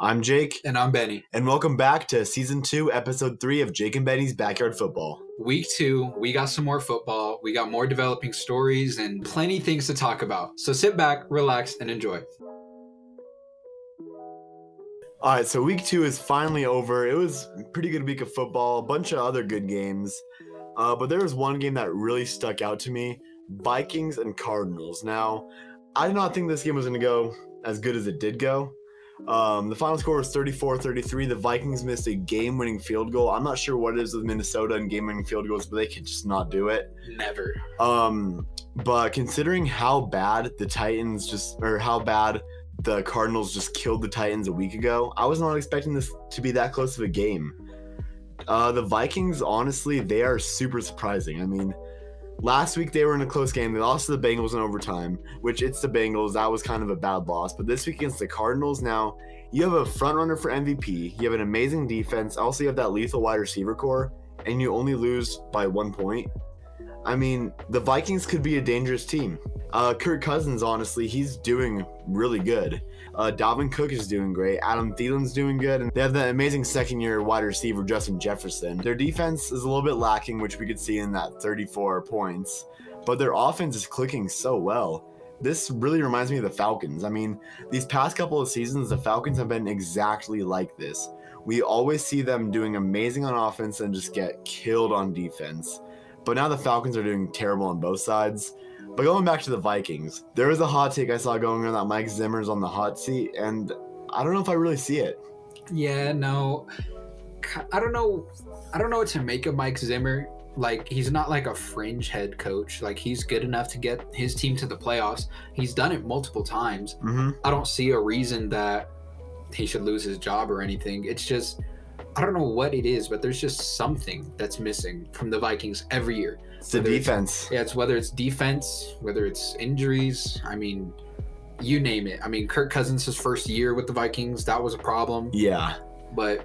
I'm Jake, And I'm Benny. and welcome back to season two, episode three of Jake and Benny's Backyard Football. Week two, we got some more football. We got more developing stories and plenty things to talk about. So sit back, relax, and enjoy. All right, so week two is finally over. It was a pretty good week of football, a bunch of other good games, uh, but there was one game that really stuck out to me: Vikings and Cardinals. Now, I did not think this game was going to go as good as it did go. Um, the final score was 34-33. The Vikings missed a game-winning field goal. I'm not sure what it is with Minnesota and game-winning field goals, but they can just not do it. Never. Um, but considering how bad the Titans just or how bad the Cardinals just killed the Titans a week ago, I was not expecting this to be that close of a game. Uh, the Vikings, honestly, they are super surprising. I mean, last week they were in a close game. They lost to the Bengals in overtime, which it's the Bengals. That was kind of a bad loss. But this week against the Cardinals, now you have a front runner for MVP. You have an amazing defense. Also, you have that lethal wide receiver core, and you only lose by one point. I mean, the Vikings could be a dangerous team. Uh, Kirk Cousins, honestly, he's doing really good. Uh, Dalvin Cook is doing great. Adam Thielen's doing good. And they have that amazing second year wide receiver, Justin Jefferson. Their defense is a little bit lacking, which we could see in that 34 points. But their offense is clicking so well. This really reminds me of the Falcons. I mean, these past couple of seasons, the Falcons have been exactly like this. We always see them doing amazing on offense and just get killed on defense. But now the Falcons are doing terrible on both sides. But going back to the Vikings, there was a hot take I saw going around that Mike Zimmer's on the hot seat, and I don't know if I really see it. Yeah, no. I don't know. I don't know what to make of Mike Zimmer. Like he's not like a fringe head coach. Like he's good enough to get his team to the playoffs. He's done it multiple times. Mm-hmm. I don't see a reason that he should lose his job or anything. It's just I don't know what it is, but there's just something that's missing from the Vikings every year. It's the Whether it's- defense. Yeah, it's whether it's defense, whether it's injuries. I mean, you name it. I mean, Kirk Cousins' his first year with the Vikings, that was a problem. Yeah. But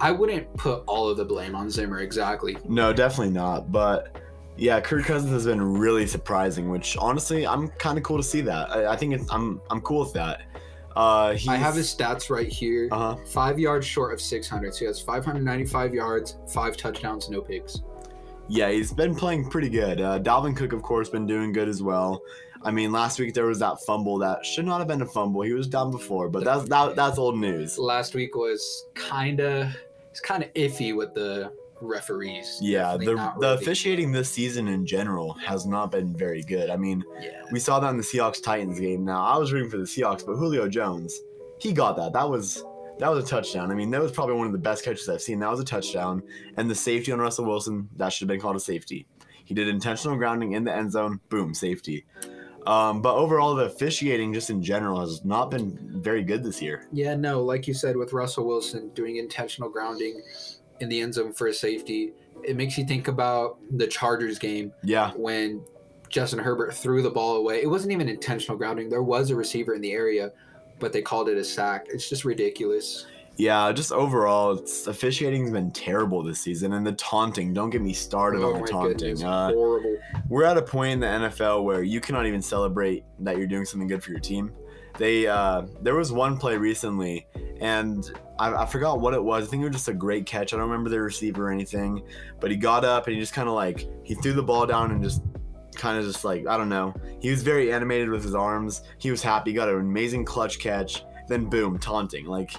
I wouldn't put all of the blame on Zimmer exactly. No, definitely not. But yeah, Kirk Cousins has been really surprising, which honestly, I'm kind of cool to see that. I, I think it's, I'm I'm cool with that. Uh, I have his stats right here. Uh huh. Five yards short of 600. So he has 595 yards, five touchdowns, no picks. Yeah, he's been playing pretty good. Uh, Dalvin Cook, of course, been doing good as well. I mean, last week there was that fumble that should not have been a fumble. He was down before, but that's that, that's old news. Last week was kind of it's kind of iffy with the referees. Yeah, Definitely the the officiating this season in general has not been very good. I mean, Yeah. we saw that in the Seahawks Titans game. Now I was rooting for the Seahawks, but Julio Jones, he got that. That was that was a touchdown. I mean, that was probably one of the best catches I've seen. That was a touchdown, and the safety on Russell Wilson that should have been called a safety. He did intentional grounding in the end zone. Boom, safety. Um, but overall, the officiating just in general has not been very good this year. Yeah, no, like you said with Russell Wilson doing intentional grounding in the end zone for a safety, it makes you think about the Chargers game Yeah, when Justin Herbert threw the ball away. It wasn't even intentional grounding. There was a receiver in the area, but they called it a sack. It's just ridiculous. yeah. Just overall, it's, officiating's been terrible this season, and the taunting. Don't get me started oh on the taunting. goodness, Uh, horrible. we're at a point in the NFL where you cannot even celebrate that you're doing something good for your team. They uh, there was one play recently, and I, I forgot what it was. I think it was just a great catch. I don't remember the receiver or anything, but he got up and he just kind of like he threw the ball down and just kind of just like I don't know. He was very animated with his arms. He was happy. Got an amazing clutch catch. Then boom, taunting. Like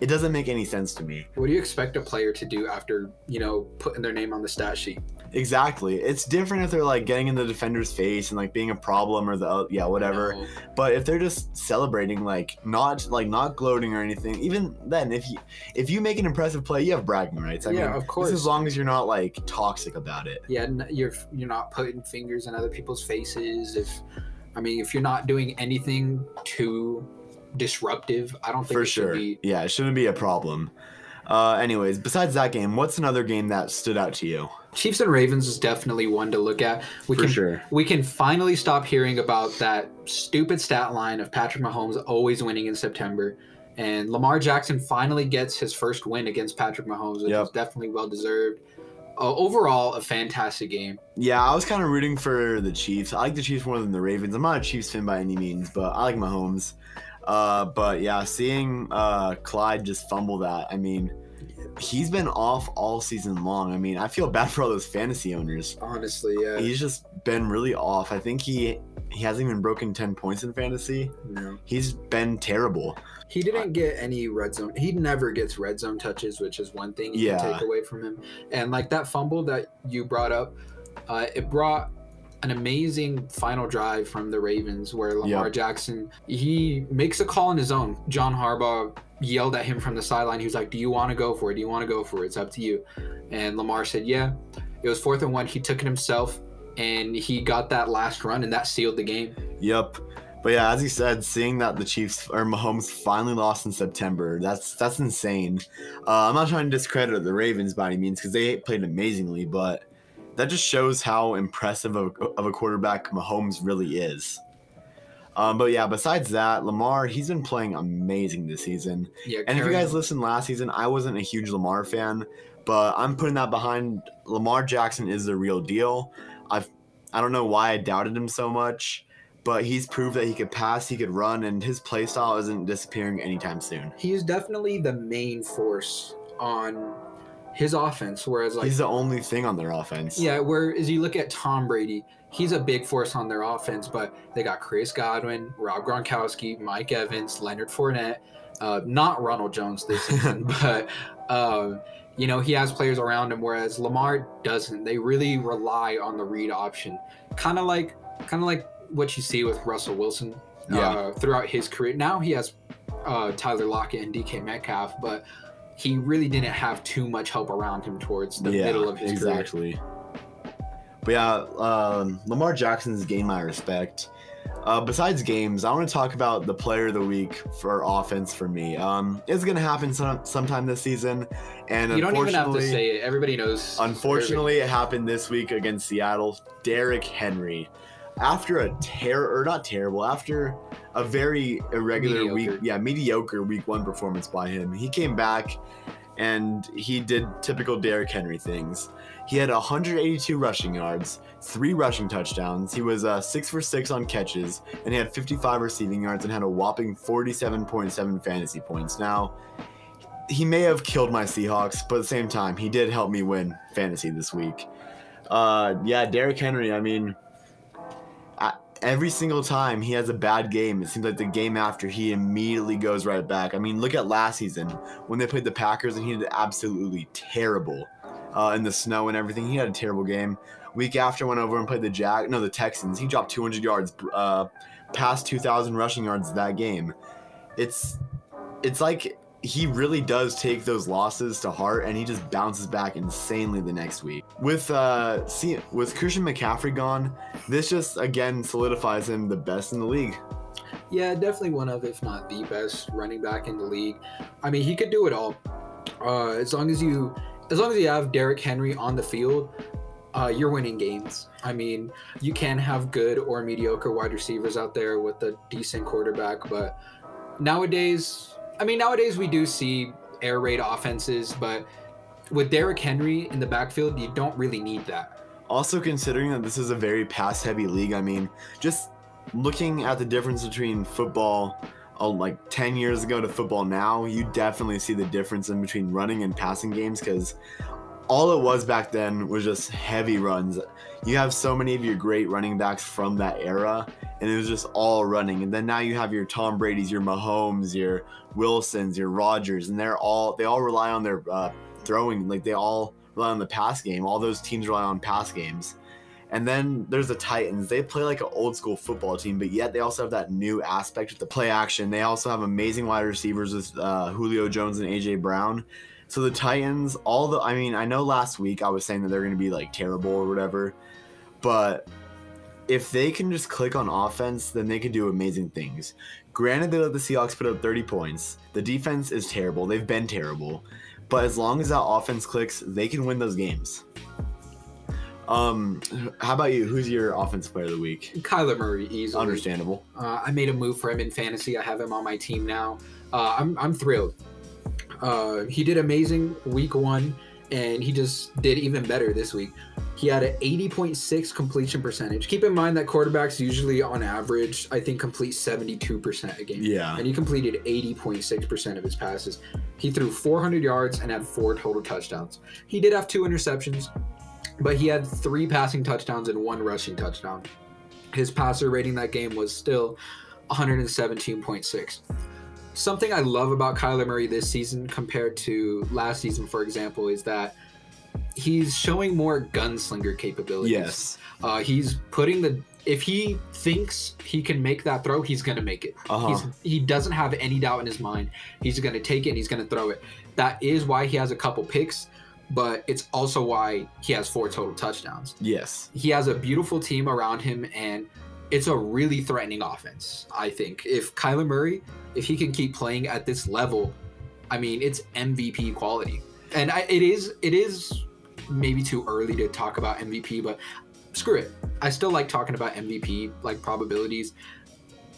it doesn't make any sense to me. What do you expect a player to do after, you know, putting their name on the stat sheet? Exactly. It's different if they're like getting in the defender's face and like being a problem or the yeah whatever. No. But if they're just celebrating, like not like not gloating or anything, even then, if you if you make an impressive play, you have bragging rights. I Yeah, mean, of course. Just as long as you're not like toxic about it. yeah you're you're not putting fingers in other people's faces if i mean if you're not doing anything too disruptive i don't think For it should sure. be Yeah, it shouldn't be a problem. Uh, anyways, besides that game, what's another game that stood out to you? chiefs and ravens is definitely one to look at we can sure. we can finally stop hearing about that stupid stat line of patrick mahomes always winning in september and lamar jackson finally gets his first win against patrick mahomes which Yep. is definitely well deserved uh, overall a fantastic game Yeah, I was kind of rooting for the Chiefs. I like the Chiefs more than the Ravens. I'm not a Chiefs fan by any means, but I like Mahomes. Uh, but yeah, seeing uh, Clyde just fumble that, I mean, he's been off all season long. I mean, I feel bad for all those fantasy owners. Honestly, yeah. He's just been really off. I think he he hasn't even broken 10 points in fantasy. No. He's been terrible. He didn't get any red zone. He never gets red zone touches, which is one thing you Yeah. can take away from him. And like that fumble that you brought up, uh, it brought an amazing final drive from the Ravens where Lamar Yep. Jackson he makes a call on his own. John Harbaugh yelled at him from the sideline. He was like, "Do you want to go for it? Do you want to go for it? It's up to you." And Lamar said, "Yeah." It was fourth and one. He took it himself, and he got that last run, and that sealed the game. Yep. But yeah, as he said, seeing that the Chiefs or Mahomes finally lost in September, that's that's insane. Uh, I'm not trying to discredit the Ravens by any means because they played amazingly, but that just shows how impressive of, of a quarterback Mahomes really is. Um, but yeah, besides that, Lamar, he's been playing amazing this season. Yeah, And if you guys listened last season, I wasn't a huge Lamar fan, but I'm putting that behind Lamar Jackson is the real deal. I've I don't know why I doubted him so much, but he's proved that he could pass, he could run, and his play style isn't disappearing anytime soon. he is definitely the main force on his offense. Whereas, like, he's the only thing on their offense. yeah, whereas you look at Tom Brady, he's a big force on their offense, but they got Chris Godwin, Rob Gronkowski, Mike Evans, Leonard Fournette, uh, not Ronald Jones this season, but. Um, you know, he has players around him, whereas Lamar doesn't. They really rely on the read option, kind of like, kind of like what you see with Russell Wilson Yeah. uh, throughout his career. Now he has uh, Tyler Lockett and DK Metcalf, but he really didn't have too much help around him towards the Yeah, middle of his career. exactly. But yeah, um, Lamar Jackson's game I respect. Uh, besides games, I want to talk about the player of the week for offense for me. Um, it's gonna happen some, sometime this season, and You don't even have to say it. Everybody knows. Unfortunately, it happened this week against Seattle. Derrick Henry, after a terror or not terrible, after a very irregular week, yeah, mediocre week one performance by him, he came back and he did typical Derrick Henry things. He had 182 rushing yards, three rushing touchdowns. He was uh, six for six on catches, and he had 55 receiving yards and had a whopping 47.7 fantasy points. Now, he may have killed my Seahawks, but at the same time, he did help me win fantasy this week. Uh, yeah, Derrick Henry. I mean, every single time he has a bad game, it seems like the game after he immediately goes right back. I mean, look at last season when they played the Packers and he did absolutely terrible uh, in the snow and everything. He had a terrible game. Week after, went over and played the Jag. No, the Texans. He dropped 200 yards, uh, past 2,000 rushing yards that game. It's it's like he really does take those losses to heart and he just bounces back insanely the next week. With uh see with Christian McCaffrey gone, this just again solidifies him the best in the league. Yeah, definitely one of, if not the best running back in the league. I mean, he could do it all. Uh, as long as you, as long as you have Derrick Henry on the field, uh, you're winning games. I mean, you can have good or mediocre wide receivers out there with a decent quarterback, but nowadays, I mean, nowadays we do see air raid offenses, but with Derrick Henry in the backfield, you don't really need that. Also considering that this is a very pass heavy league, I mean, just looking at the difference between football uh, like 10 years ago to football now, you definitely see the difference in between running and passing games cuz all it was back then was just heavy runs. You have so many of your great running backs from that era, and it was just all running. And then now you have your Tom Brady's, your Mahomes, your Wilsons, your Rodgers, and they're all they all rely on their uh, throwing. Like they all rely on the pass game. All those teams rely on pass games. And then there's the Titans. They play like an old school football team, but yet they also have that new aspect with the play action. They also have amazing wide receivers with uh, Julio Jones and AJ Brown. So the Titans, all the I mean, I know last week I was saying that they're going to be like terrible or whatever, but if they can just click on offense, then they can do amazing things. Granted, they let the Seahawks put up 30 points. The defense is terrible. They've been terrible. But as long as that offense clicks, they can win those games. Um, how about you? Who's your offense player of the week? Kyler Murray easily. Understandable. Uh, I made a move for him in fantasy. I have him on my team now. Uh, I'm, I'm thrilled. Uh, he did amazing week one. and he just did even better this week. He had an 80.6 completion percentage. Keep in mind that quarterbacks usually, on average, I think complete 72% a game. Yeah. And he completed 80.6% of his passes. He threw 400 yards and had four total touchdowns. He did have two interceptions, but he had three passing touchdowns and one rushing touchdown. His passer rating that game was still 117.6. Something I love about Kyler Murray this season compared to last season, for example, is that he's showing more gunslinger capabilities. Yes. Uh, he's putting the if he thinks he can make that throw, he's gonna make it. Uh-huh. He's he doesn't have any doubt in his mind. He's gonna take it and he's gonna throw it. That is why he has a couple picks, but it's also why he has four total touchdowns. Yes. He has a beautiful team around him and it's a really threatening offense, I think. If Kyler Murray, if he can keep playing at this level, I mean, it's MVP quality. And I, it is it is maybe too early to talk about MVP, but screw it. I still like talking about MVP like probabilities.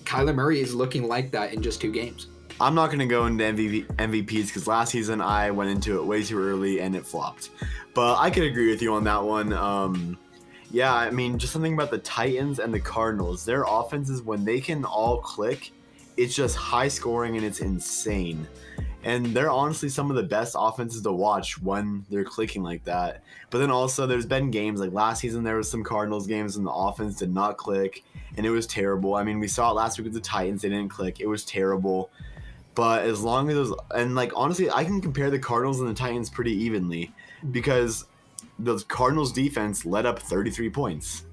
Kyler Murray is looking like that in just two games. I'm not going to go into MVP, MVPs because last season I went into it way too early and it flopped. But I could agree with you on that one. Um, yeah, I mean, just something about the Titans and the Cardinals. Their offenses, when they can all click, it's just high scoring and it's insane. And they're honestly some of the best offenses to watch when they're clicking like that. But then also, there's been games like last season, there was some Cardinals games and the offense did not click and it was terrible. I mean, we saw it last week with the Titans, they didn't click, it was terrible. But as long as those, and like honestly, I can compare the Cardinals and the Titans pretty evenly because the Cardinals defense led up 33 points.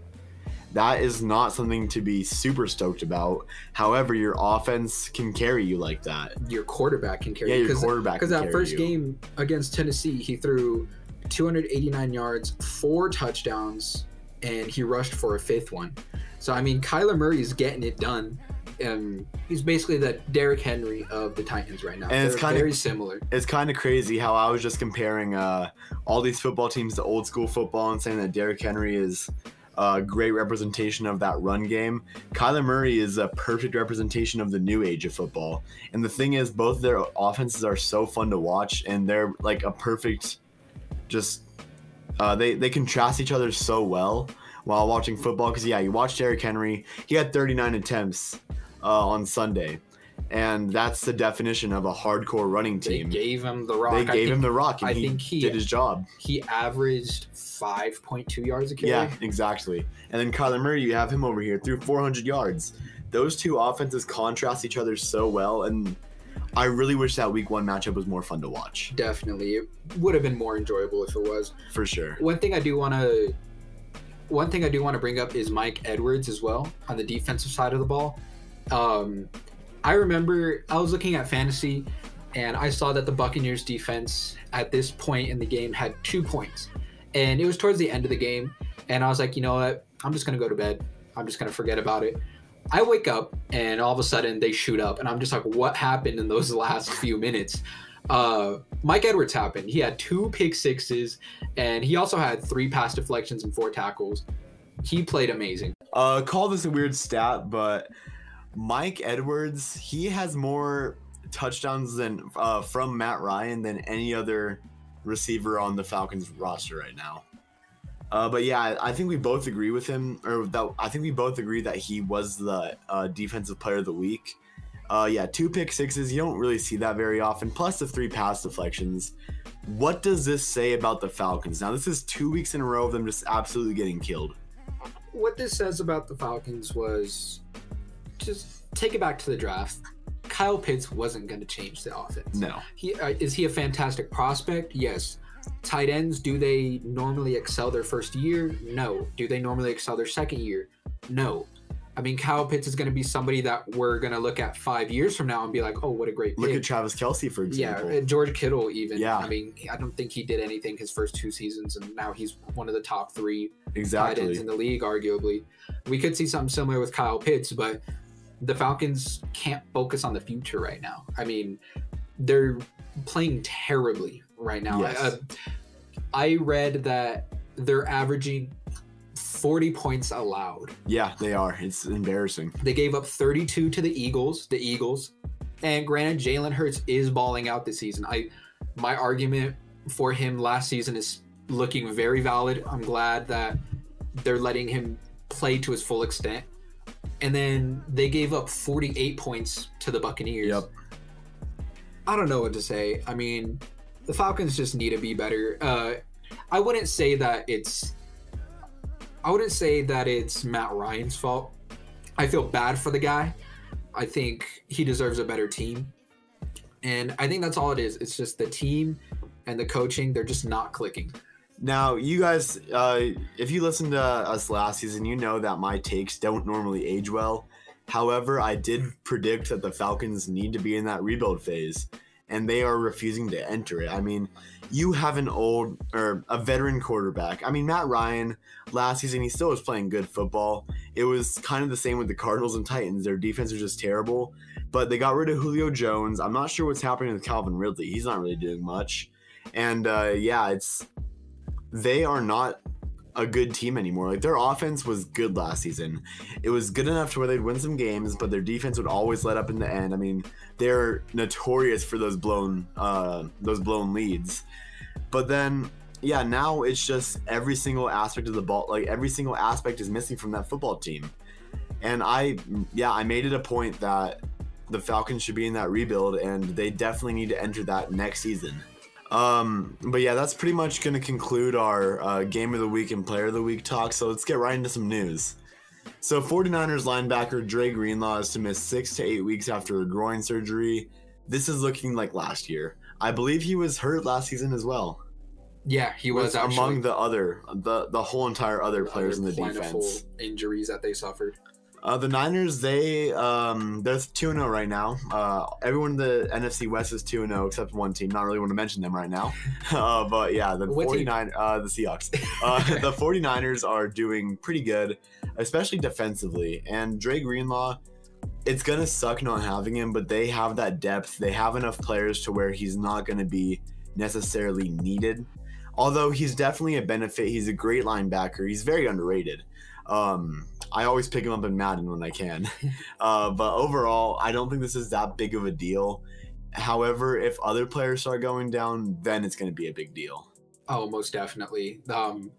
That is not something to be super stoked about. However, your offense can carry you like that. Your quarterback can carry Yeah, you. your quarterback Because that first you. game against Tennessee, he threw 289 yards, four touchdowns, and he rushed for a fifth one. So I mean, Kyler Murray is getting it done. And he's basically the Derrick Henry of the Titans right now. And it's kinda- very similar. It's kind of crazy how I was just comparing uh, all these football teams to old school football and saying that Derrick Henry is a great representation of that run game. Kyler Murray is a perfect representation of the new age of football. And the thing is, both their offenses are so fun to watch, and they're like a perfect, just uh, they they contrast each other so well while watching football. Because yeah, you watch Derrick Henry, he had 39 attempts uh, on Sunday. And that's the definition of a hardcore running team. They gave him the rock. They I gave think him the rock, and I he, think he- did his job. he averaged 5.2 yards a carry. Yeah, exactly. And then Kyler Murray, you have him over here through 400 yards. Those two offenses contrast each other so well, and I really wish that Week One matchup was more fun to watch, Definitely, it would have been more enjoyable if it was. for sure. One thing I do want to, one thing I do want to bring up is Mike Edwards as well on the defensive side of the ball. Um, I remember I was looking at fantasy, and I saw that the Buccaneers defense at this point in the game had two points, and it was towards the end of the game, and I was like, you know what, I'm just gonna go to bed. I'm just gonna forget about it. I wake up and all of a sudden they shoot up, and I'm just like, what happened in those last few minutes? Uh, Mike Edwards happened. He had two pick sixes, and he also had three pass deflections and four tackles. He played amazing. Uh, call this a weird stat, but Mike Edwards, he has more touchdowns than uh, from Matt Ryan than any other receiver on the Falcons roster right now. Uh, but yeah, I- think we both agree with him, or that I think we both agree that he was the uh, defensive player of the week. Uh, yeah, two pick sixes. You don't really see that very often. Plus the three pass deflections. What does this say about the Falcons? Now this is two weeks in a row of them just absolutely getting killed. What this says about the Falcons was just take it back to the draft. Kyle Pitts wasn't going to change the offense. No. He uh, is he a fantastic prospect? Yes. Tight ends, do they normally excel their first year? No. Do they normally excel their second year? No. I mean, Kyle Pitts is going to be somebody that we're going to look at five years from now and be like, oh, what a great Look pick. at Travis Kelce, for yeah, example. uh, George Kittle even. Yeah. I mean, I don't think he did anything his first two seasons, and now he's one of the top three tight ends in the league, arguably. We could see something similar with Kyle Pitts, but the Falcons can't focus on the future right now. I mean, they're playing terribly right now. Yes. Uh, I read that they're averaging 40 points allowed. Yeah, they are. It's embarrassing. They gave up 32 to the Eagles, the Eagles. And granted, Jalen Hurts is balling out this season. I my argument for him last season is looking very valid. I'm glad that they're letting him play to his full extent. And then they gave up 48 points to the Buccaneers. Yep. I don't know what to say. I mean, the Falcons just need to be better. Uh, I wouldn't say that it's. I wouldn't say that it's Matt Ryan's fault. I feel bad for the guy. I think he deserves a better team. And I think that's all it is. It's just the team and the coaching, they're just not clicking. Now, you guys, uh, if you listened to us last season, you know that my takes don't normally age well. However, I did predict that the Falcons need to be in that rebuild phase, and they are refusing to enter it. I mean, you have an old or a veteran quarterback. I mean, Matt Ryan last season, he still was playing good football. It was kind of the same with the Cardinals and Titans. Their defense was just terrible, but they got rid of Julio Jones. I'm not sure what's happening with Calvin Ridley. He's not really doing much. And uh, yeah, it's they are not a good team anymore. Like their offense was good last season. It was good enough to where they'd win some games, but their defense would always let up in the end. I mean, they're notorious for those blown uh those blown leads. But then yeah, now it's just every single aspect of the ball like every single aspect is missing from that football team. And I yeah, I made it a point that the Falcons should be in that rebuild and they definitely need to enter that next season. Um, but yeah, that's pretty much going to conclude our uh, game of the week and player of the week talk. So let's get right into some news. So 49ers linebacker Dre Greenlaw is to miss six to eight weeks after a groin surgery. This is looking like last year. I believe he was hurt last season as well. Yeah, he was, Was actually among the other, the the whole entire other players in the defense. injuries that they suffered. Uh, the Niners, they um, they're two zero right now. Uh, everyone in the NFC West is two zero except one team. Not really want to mention them right now, uh, but yeah, the What 49 uh, the Seahawks. Uh, the 49ers are doing pretty good, especially defensively. And Dre Greenlaw, it's gonna suck not having him, but they have that depth. They have enough players to where he's not gonna be necessarily needed. Although he's definitely a benefit. He's a great linebacker. He's very underrated. Um, I always pick him up in Madden when I can. uh, but overall, I don't think this is that big of a deal. However, if other players start going down, then it's going to be a big deal. Oh, most definitely. Um,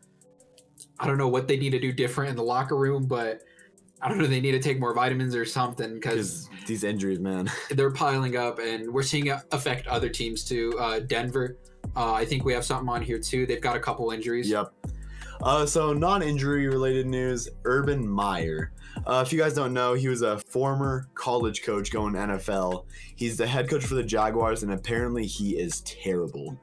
I don't know what they need to do different in the locker room, but I don't know. They need to take more vitamins or something because these injuries, man. they're piling up, and we're seeing it affect other teams too. Uh, Denver, uh, I think we have something on here too. They've got a couple injuries. Yep. Uh, so non-injury related news: Urban Meyer. Uh, if you guys don't know, he was a former college coach going NFL. He's the head coach for the Jaguars, and apparently he is terrible.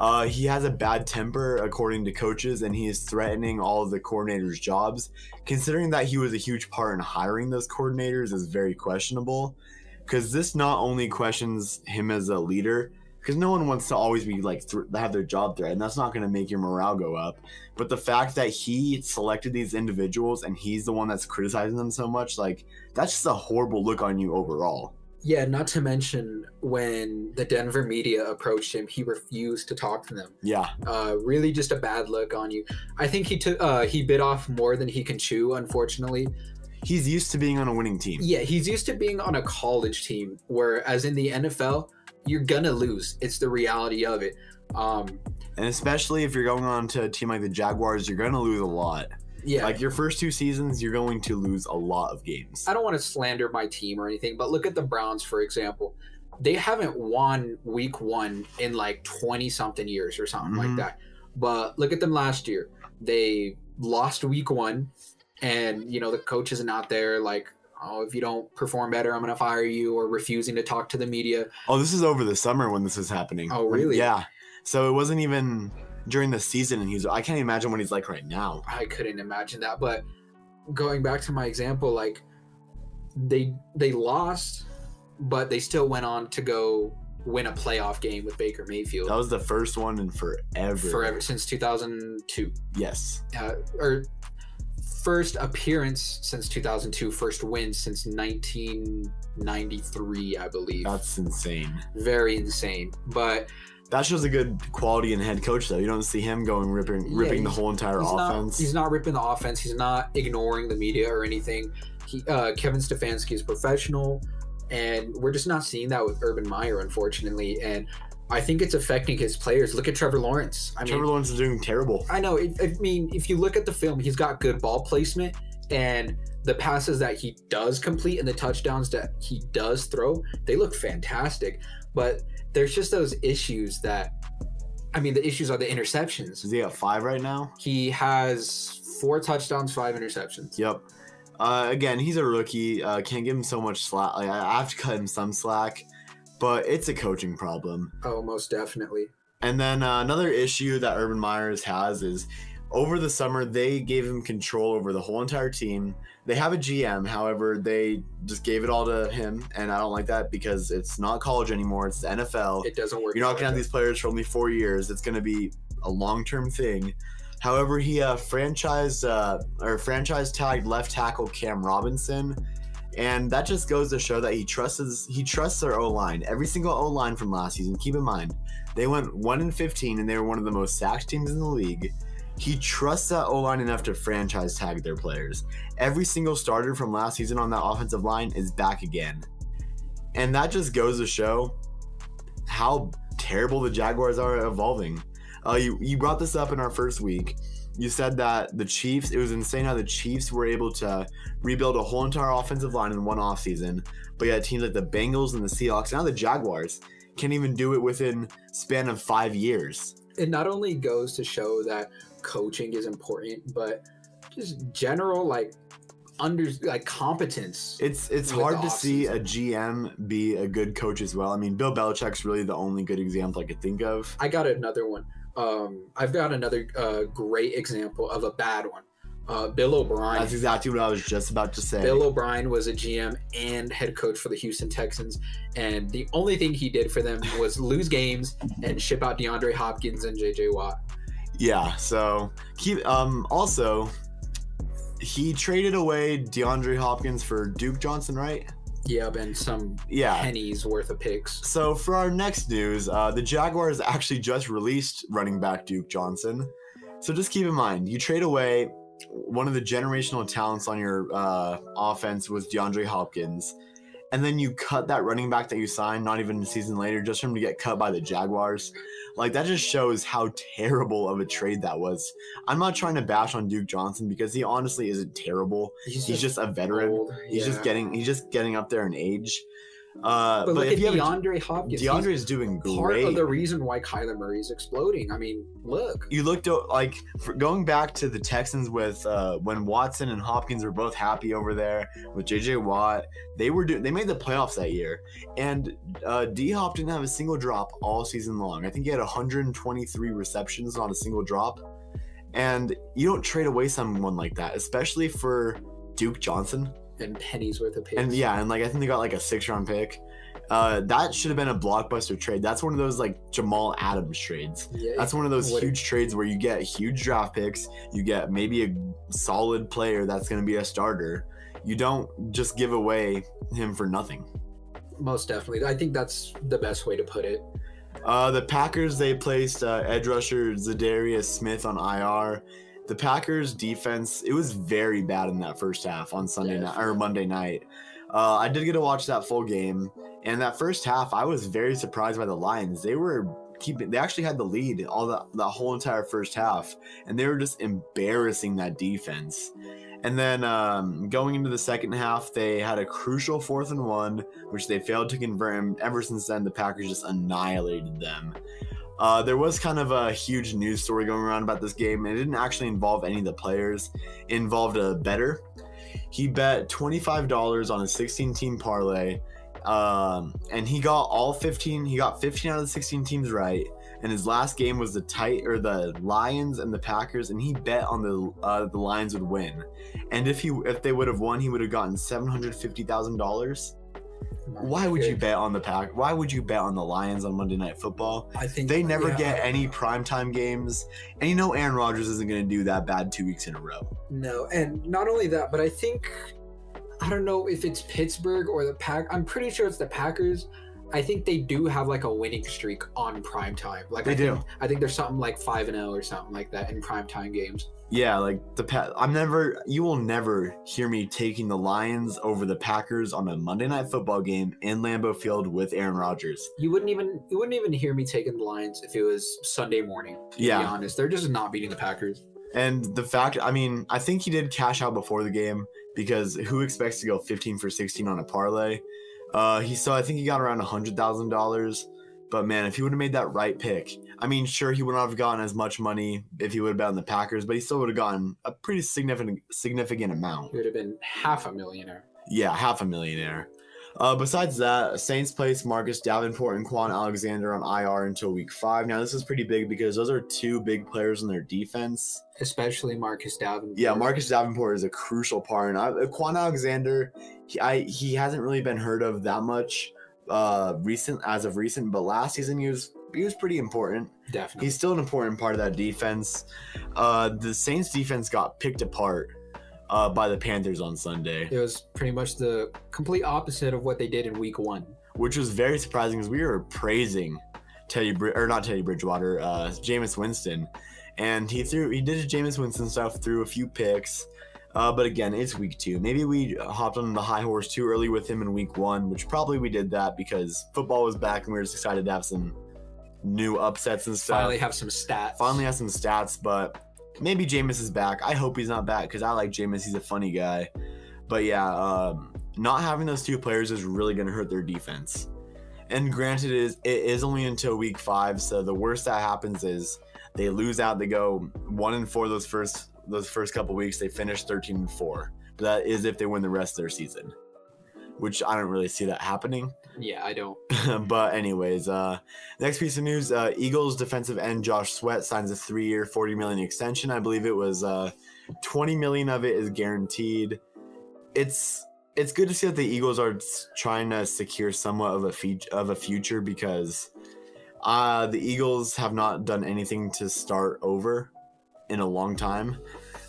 Uh, he has a bad temper, according to coaches, and he is threatening all of the coordinators' jobs. Considering that he was a huge part in hiring those coordinators, is very questionable. Because this not only questions him as a leader, because no one wants to always be like th- have their job threatened. That's not going to make your morale go up. But the fact that he selected these individuals and he's the one that's criticizing them so much, like that's just a horrible look on you overall. Yeah, not to mention when the Denver media approached him, he refused to talk to them. Yeah, Uh, really, just a bad look on you. I think he took uh, he bit off more than he can chew. Unfortunately, he's used to being on a winning team. yeah, he's used to being on a college team, whereas in the NFL, you're gonna lose. It's the reality of it. Um, And especially if you're going on to a team like the Jaguars, you're to lose a lot. yeah, Like your first two seasons, you're going to lose a lot of games. I don't want to slander my team or anything, but look at the Browns, for example. They haven't won week one in like 20 something years or something Mhm. like that. But look at them last year. They lost week one, and, you know, the coach isn't out there like, oh, if you don't perform better, I'm going to fire you, or refusing to talk to the media. Oh, this is over the summer when this is happening. Oh, really? Yeah. So it wasn't even during the season, and he's. I can't imagine what he's like right now. I couldn't imagine that. But going back to my example, like, they they lost, but they still went on to go win a playoff game with Baker Mayfield. That was the first one in forever. forever since 2002 Yes. uh, or first appearance since 2002 first win since 1993 i believe That's insane. very insane but That shows a good quality in head coach, though. You don't see him going ripping, Yeah, ripping the whole entire he's not, offense. he's not ripping the offense he's not ignoring the media or anything he, uh, kevin stefanski is professional and we're just not seeing that with urban meyer unfortunately and I think it's affecting his players. Look at Trevor Lawrence. I mean, Trevor Lawrence is doing terrible. I know. It, I mean, if you look at the film, he's got good ball placement, and the passes that he does complete and the touchdowns that he does throw, they look fantastic. But there's just those issues that, I mean, the issues are the interceptions. Is he at five right now? He has four touchdowns, five interceptions. Yep. Uh, again, he's a rookie. Uh, can't give him so much slack. Like, I I have to cut him some slack, but it's a coaching problem. Oh, most definitely. And then uh, another issue that Urban Myers has is over the summer they gave him control over the whole entire team. They have a GM, however, they just gave it all to him, and I don't like that because it's not college anymore. It's the NFL. It doesn't work. You're not gonna have these players for only four years. It's gonna be a long term thing. However, he uh, franchised uh, or franchise tagged left tackle Cam Robinson, and that just goes to show that he trusts he trusts their O line. Every single O line from last season. Keep in mind, they went one in 15, and they were one of the most sacked teams in the league. He trusts that O line enough to franchise tag their players. Every single starter from last season on that offensive line is back again, and that just goes to show how terrible the Jaguars are evolving. Uh, you, you brought this up in our first week. You said that the Chiefs, it was insane how the Chiefs were able to rebuild a whole entire offensive line in one offseason. But yet teams like the Bengals and the Seahawks, now the Jaguars, can't even do it within span of five years. it not only goes to show that coaching is important, but just general like under like competence. It's it's hard to see a. GM be a good coach as well. I mean, Bill Belichick's really the only good example I could think of. I got another one. Um, I've got another uh, great example of a bad one. Uh, Bill O'Brien. That's exactly what I was just about to say. Bill O'Brien was a GM and head coach for the Houston Texans, and the only thing he did for them was lose games and ship out DeAndre Hopkins and JJ Watt. Yeah, so keep um also he traded away DeAndre Hopkins for Duke Johnson, right? Yep, and some Yeah. pennies worth of picks. So for our next news, uh, the Jaguars actually just released running back Duke Johnson. So just keep in mind, you trade away one of the generational talents on your uh, offense was DeAndre Hopkins, and then you cut that running back that you signed not even a season later just for him to get cut by the Jaguars. Like that just shows how terrible of a trade that was. I'm not trying to bash on Duke Johnson because he honestly isn't terrible. He's just a veteran. old, He's just getting he's just getting up there in age. Uh, But, but, look if at you have a DeAndre Hopkins. DeAndre is doing part of the reason why Kyler Murray is exploding. I mean, look. you looked like for going back to the Texans with uh, when Watson and Hopkins were both happy over there with JJ Watt. They were doing they made the playoffs that year, and uh, D Hop didn't have a single drop all season long. I think he had 123 receptions on a single drop, and you don't trade away someone like that, especially for Duke Johnson. And pennies worth of picks. And yeah, and like I think they got like a six round pick. Uh, that should have been a blockbuster trade. That's one of those like Jamal Adams trades. yeah, That's one of those huge trades where you get huge draft picks, you get maybe a solid player that's going to be a starter. You don't just give away him for nothing. most definitely. I think that's the best way to put it. Uh, the Packers they placed uh, edge rusher Za'Darius Smith on IR. The Packers defense it was very bad in that first half on Sunday night or Monday night. Uh, I did get to watch that full game, and that first half I was very surprised by the Lions. They were keeping they actually had the lead all the the whole entire first half, and they were just embarrassing that defense. And then um, going into the second half, they had a crucial fourth and one, which they failed to convert. And ever since then, the Packers just annihilated them. Uh, there was kind of a huge news story going around about this game. And it didn't actually involve any of the players. It involved a better. He bet $25 on a 16 team parlay. Um, and he got all 15. He got 15 out of the 16 teams right. And his last game was the tight or the Lions and the Packers, and he bet on the uh, the Lions would win. And if he if they would have won, he would have gotten seven hundred fifty thousand dollars. Why would you bet on the pack? Why would you bet on the Lions on Monday Night Football? I think They never yeah, get any primetime games, and you know Aaron Rodgers isn't going to do that bad two weeks in a row. No, and not only that, but I think I don't know if it's Pittsburgh or the Pack. I'm pretty sure it's the Packers. I think they do have like a winning streak on prime time. Like They I think, do. I think there's something like five and zero or something like that in prime time games. Yeah, like the pa- I'm never you will never hear me taking the Lions over the Packers on a Monday night football game in Lambeau Field with Aaron Rodgers. You wouldn't even you wouldn't even hear me taking the Lions if it was Sunday morning. To be Yeah. honest, they're just not beating the Packers. And the fact, I mean, I think he did cash out before the game because who expects to go 15 for 16 on a parlay? Uh, he so I think he got around $100,000. But man, if he would have made that right pick, I mean, sure, he would not have gotten as much money if he would have been on the Packers, but he still would have gotten a pretty significant significant amount. He would have been half a millionaire. Yeah, half a millionaire. Uh, besides that, Saints placed Marcus Davenport and Kwon Alexander on IR until week five. Now, this is pretty big because those are two big players in their defense. Especially Marcus Davenport. Yeah, Marcus Davenport is a crucial part, and I, Kwon Alexander, he, I, he hasn't really been heard of that much uh, recent as of recent, but last season he was he was pretty important. definitely. He's still an important part of that defense. Uh, the Saints defense got picked apart uh, by the Panthers on Sunday, it was pretty much the complete opposite of what they did in week one. which was very surprising because we were praising Teddy Brid- or not Teddy Bridgewater, uh, Jameis Winston, and he threw he did his Jameis Winston stuff, threw a few picks. Uh, but again, it's week two. Maybe we hopped on the high horse too early with him in week one, which probably we did that because football was back and we were just excited to have some new upsets and stuff. Finally have some stats. Finally have some stats, but maybe Jameis is back. I hope he's not back because I like Jameis. He's a funny guy. But yeah, um, not having those two players is really going to hurt their defense. And granted, it is, it is only until week five, so the worst that happens is they lose out. They go one and four those first those first couple weeks. They finish thirteen and four, but that is if they win the rest of their season, which I don't really see that happening. Yeah, I don't. but anyways, uh, next piece of news: uh, Eagles defensive end Josh Sweat signs a three-year, forty million extension. I believe it was uh, twenty million of it is guaranteed. It's it's good to see that the Eagles are trying to secure somewhat of a fe- of a future because uh, the Eagles have not done anything to start over in a long time.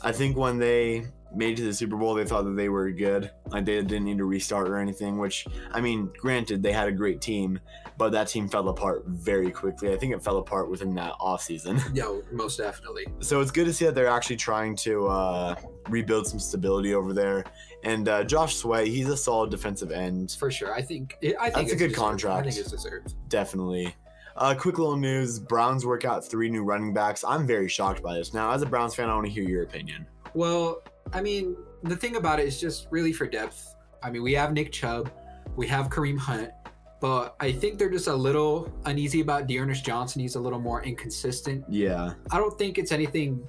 I think when they made to the Super Bowl, they thought that they were good, like they didn't need to restart or anything. Which I mean, granted, they had a great team, but that team fell apart very quickly. I think it fell apart within that offseason. Yeah, most definitely. so it's good to see that they're actually trying to uh, rebuild some stability over there. And uh, Josh Sweat, he's a solid defensive end, For sure. I think I think That's a good deserved. contract. I think it's deserved. definitely. Uh, quick little news: Browns work out three new running backs. I'm very shocked by this. Now, as a Browns fan, I want to hear your opinion. Well, I mean, the thing about it is just really for depth. I mean, we have Nick Chubb, we have Kareem Hunt, but I think they're just a little uneasy about D'Ernest Johnson. He's a little more inconsistent. Yeah, I don't think it's anything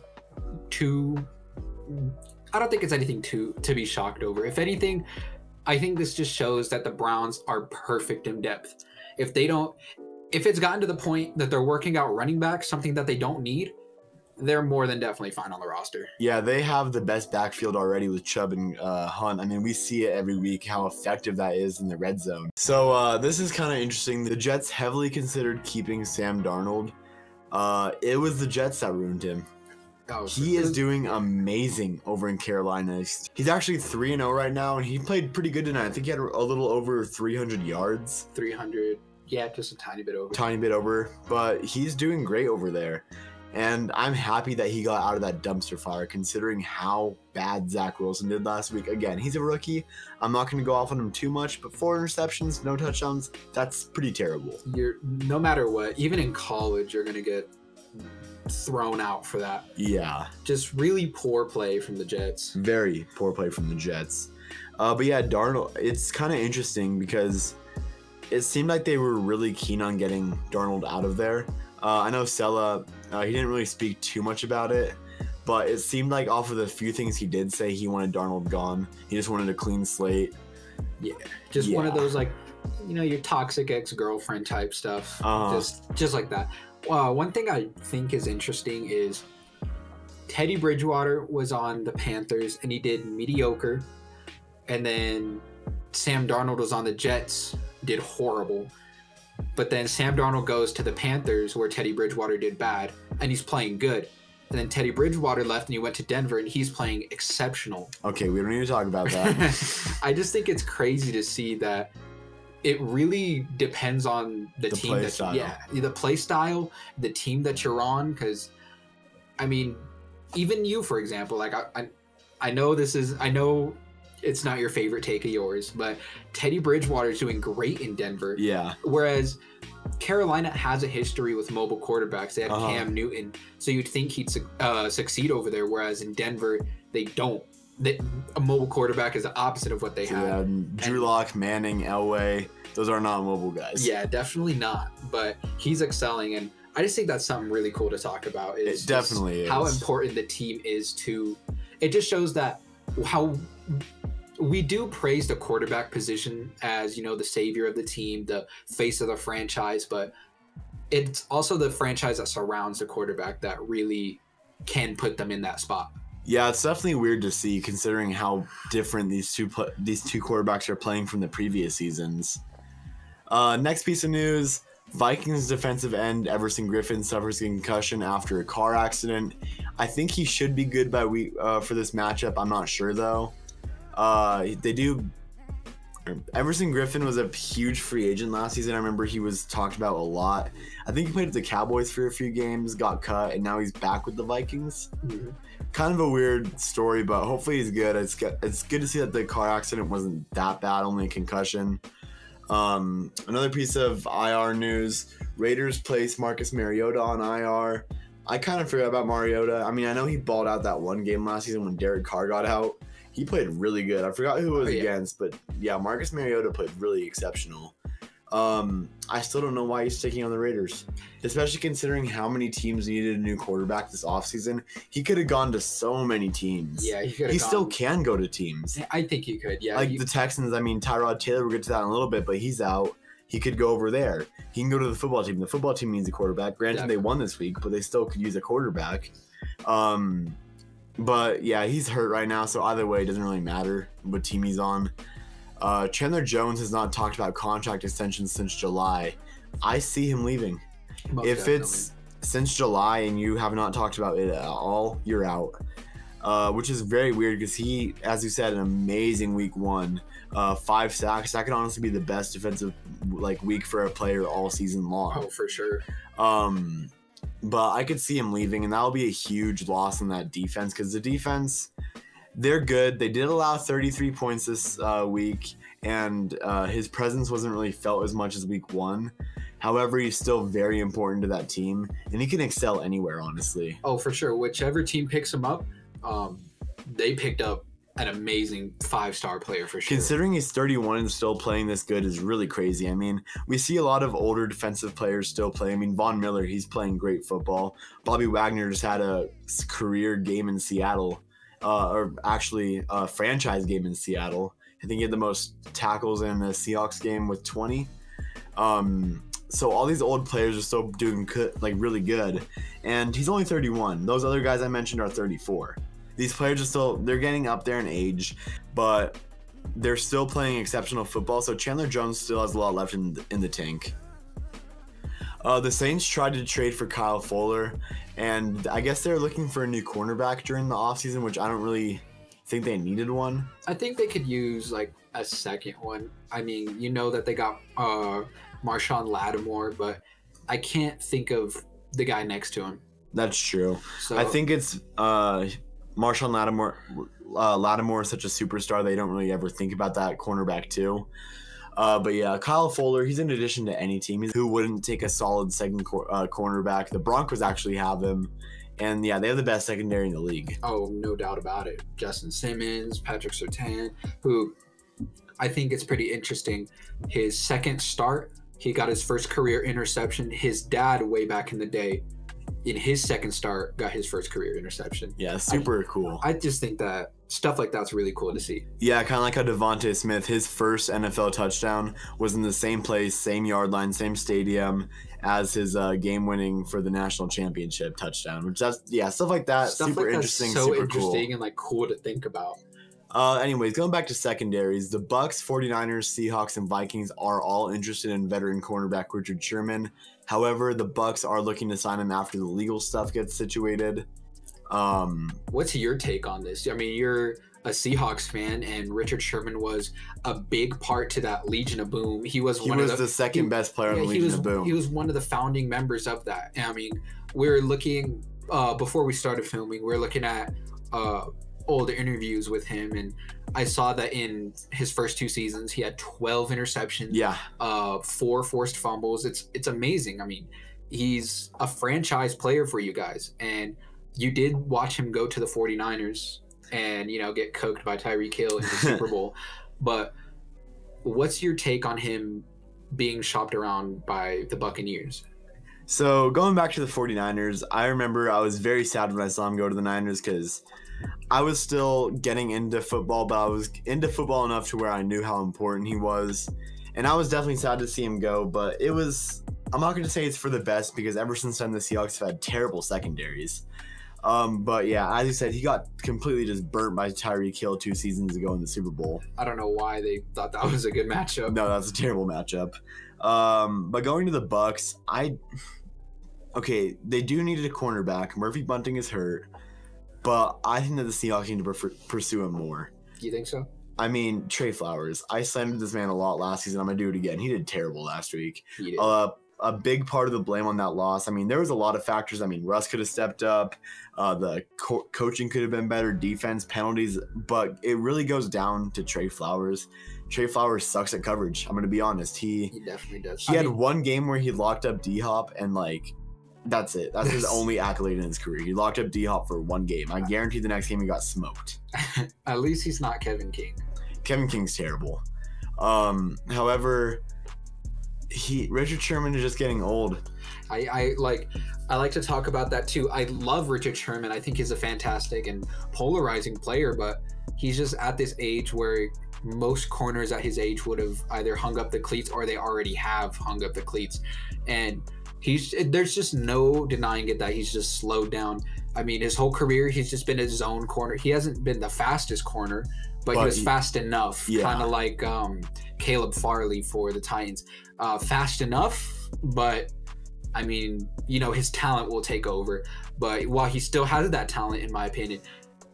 too. I don't think it's anything to to be shocked over. If anything, I think this just shows that the Browns are perfect in depth. If they don't, if it's gotten to the point that they're working out running back, something that they don't need, they're more than definitely fine on the roster. yeah, they have the best backfield already with Chubb and uh, Hunt. I mean, we see it every week how effective that is in the red zone. So uh, this is kind of interesting. The Jets heavily considered keeping Sam Darnold. Uh, it was the Jets that ruined him. Oh, He is doing amazing over in Carolina. He's actually 3 0 right now, and he played pretty good tonight. I think he had a little over 300 yards, 300. Yeah, just a tiny bit over. tiny bit over, but he's doing great over there. And I'm happy that he got out of that dumpster fire considering how bad Zach Wilson did last week. Again, he's a rookie. I'm not going to go off on him too much, but four interceptions, no touchdowns, that's pretty terrible. You're no matter what, even in college, you're gonna get thrown out for that. Yeah. Just really poor play from the Jets. very poor play from the Jets. Uh, but yeah, Darnold, it's kind of interesting because it seemed like they were really keen on getting Darnold out of there. Uh, I know Saleh, uh, he didn't really speak too much about it, but it seemed like off of the few things he did say, he wanted Darnold gone. He just wanted a clean slate. Yeah, Just one of those like, you know, your toxic ex girlfriend type stuff. Uh-huh. Just just like that. Uh, one thing I think is interesting is Teddy Bridgewater was on the Panthers and he did mediocre, and then Sam Darnold was on the Jets, did horrible. But then Sam Darnold goes to the Panthers where Teddy Bridgewater did bad, and he's playing good. And then Teddy Bridgewater left and he went to Denver and he's playing exceptional. Okay, we don't need to talk about that. I just think it's crazy to see that it really depends on the, The team play that style. yeah the play style, the team that you're on. Because, I mean, even you, for example, like I, I, I know this is I know it's not your favorite take of yours, but Teddy Bridgewater is doing great in Denver. Yeah. Whereas Carolina has a history with mobile quarterbacks. They had Uh-huh. Cam Newton, so you'd think he'd su- uh, succeed over there. Whereas in Denver, they don't. They, a mobile quarterback is the opposite of what they So, have. yeah, Drew Lock, Manning, Elway, those are not mobile guys. Yeah, definitely not. But he's excelling, and I just think that's something really cool to talk about. Is It definitely how important the team is to. It just shows that how we do praise the quarterback position as you know the savior of the team, the face of the franchise, but it's also the franchise that surrounds the quarterback that really can put them in that spot. Yeah, it's definitely weird to see considering how different these two pl- these two quarterbacks are playing from the previous seasons. Uh, next piece of news: Vikings defensive end Everson Griffen suffers a concussion after a car accident. I think he should be good by week uh, for this matchup. I'm not sure though. Uh, they do. Everson Griffen was a huge free agent last season. I remember he was talked about a lot. I think he played with the Cowboys for a few games, got cut, and now he's back with the Vikings kind of a weird story, but hopefully he's good. It's good. It's good to see that the car accident wasn't that bad, only a concussion. Um, another piece of IR news: Raiders place Marcus Mariota on IR. I kind of forgot about Mariota. I mean, I know he balled out that one game last season when Derek Carr got out. He played really good. I forgot who it was Oh, yeah. against, but yeah, Marcus Mariota played really exceptional. Um, I still don't know why he's sticking on the Raiders, especially considering how many teams needed a new quarterback this offseason. He could have gone to so many teams. Yeah, he could he have. still can go to teams. I think he could. Yeah, like he- the Texans, I mean, Tyrod Taylor, we'll get to that in a little bit, but he's out. He could go over there. He can go to the football team. The football team needs a quarterback. Granted, they won this week, but they still could use a quarterback. Um, but yeah, he's hurt right now, so either way, it doesn't really matter what team he's on. Uh, Chandler Jones has not talked about contract extensions since July. I see him leaving. most if definitely. it's since July and you have not talked about it at all, you're out. Uh, which is very weird because he, as you said, an amazing week one, uh, five sacks. That could honestly be the best defensive like week for a player all season long. oh for sure. Um, but I could see him leaving, and that'll be a huge loss in that defense because the defense, they're good. They did allow 33 points this uh, week, and uh, his presence wasn't really felt as much as week one. However, he's still very important to that team, and he can excel anywhere, honestly. Oh, for sure. Whichever team picks him up, um, they picked up an amazing five star player for sure. Considering he's 31 and still playing this good is really crazy. I mean, we see a lot of older defensive players still play. I mean, Von Miller, he's playing great football. Bobby Wagner just had a career game in Seattle, uh, or actually a franchise game in Seattle. I think he had the most tackles in the Seahawks game with 20. Um, so all these old players are still doing good, like really good, and he's only 31. Those other guys I mentioned are 34. These players are still they're getting up there in age, but they're still playing exceptional football. So Chandler Jones still has a lot left in in the tank. Uh, the Saints tried to trade for Kyle Fuller, and I guess they're looking for a new cornerback during the offseason, which I don't really think they needed one. I think they could use like a second one. I mean, you know that they got uh Marshon Lattimore, but I can't think of the guy next to him. That's true. So I think it's uh, Marshon Lattimore. Uh, Lattimore is such a superstar; they don't really ever think about that cornerback too. Uh, but yeah, Kyle Fuller, he's in addition to any team who wouldn't take a solid second cor- uh, cornerback. The Broncos actually have him, and yeah, they have the best secondary in the league. Oh, no doubt about it. Justin Simmons, Patrick Surtain, who I think it's pretty interesting. His second start, he got his first career interception. His dad, way back in the day, in his second start, got his first career interception. Yeah, super cool. I just think that stuff like that's really cool to see. Yeah, kind of like how DeVonta Smith, his first NFL touchdown was in the same place, same yard line, same stadium as his uh, game-winning for the national championship touchdown. Which that's yeah, stuff like that, stuff super like interesting, so super interesting cool. and like cool to think about. Uh, anyways, going back to secondaries, the Bucks, 49ers, Seahawks, and Vikings are all interested in veteran cornerback Richard Sherman. However, the Bucks are looking to sign him after the legal stuff gets situated. Um, What's your take on this? I mean, you're a Seahawks fan, and Richard Sherman was a big part to that Legion of Boom. He was He one was of the, the second he- best player yeah, the he Legion was of Boom. he was one of the founding members of that. I mean, we are looking uh, before we started filming. we are looking at uh, old interviews with him, and I saw that in his first two seasons, he had 12 interceptions, yeah, uh, four forced fumbles. It's it's amazing. I mean, he's a franchise player for you guys, and you did watch him go to the 49ers and you know get cooked by Tyreek Hill in the Super Bowl. But what's your take on him being shopped around by the Buccaneers? So going back to the 49ers, I remember I was very sad when I saw him go to the Niners because I was still getting into football, but I was into football enough to where I knew how important he was. And I was definitely sad to see him go, but it was I'm not gonna say it's for the best because ever since then the Seahawks have had terrible secondaries. Um, but yeah, as you said, he got completely just burnt by Tyreek Hill two seasons ago in the Super Bowl. I don't know why they thought that was a good matchup. No, that's a terrible matchup. Um, but going to the Bucks, I okay, they do need a cornerback. Murphy Bunting is hurt, but I think that the Seahawks need to prefer, pursue him more. Do you think so? I mean, Trey Flowers. I slandered this man a lot last season. I'm gonna do it again. He did terrible last week. He did. Uh, a big part of the blame on that loss. I mean, there was a lot of factors. I mean, Russ could have stepped up. Uh, the co- coaching could have been better. Defense penalties, but it really goes down to Trey Flowers. Trey Flowers sucks at coverage. I'm gonna be honest. He he definitely does. he I had mean, one game where he locked up D Hop and like that's it. That's his only accolade in his career. He locked up D Hop for one game. I guarantee the next game he got smoked. at least he's not Kevin King. Kevin King's terrible. Um, however, he Richard Sherman is just getting old. I, I like I like to talk about that too. I love Richard Sherman. I think he's a fantastic and polarizing player, but he's just at this age where most corners at his age would have either hung up the cleats or they already have hung up the cleats. And he's there's just no denying it that he's just slowed down. I mean, his whole career he's just been a zone corner. He hasn't been the fastest corner, but, he was he- fast enough, Yeah. kind of like um, Caleb Farley for the Titans. Uh, fast enough, but I mean, you know, his talent will take over. But while he still has that talent, in my opinion,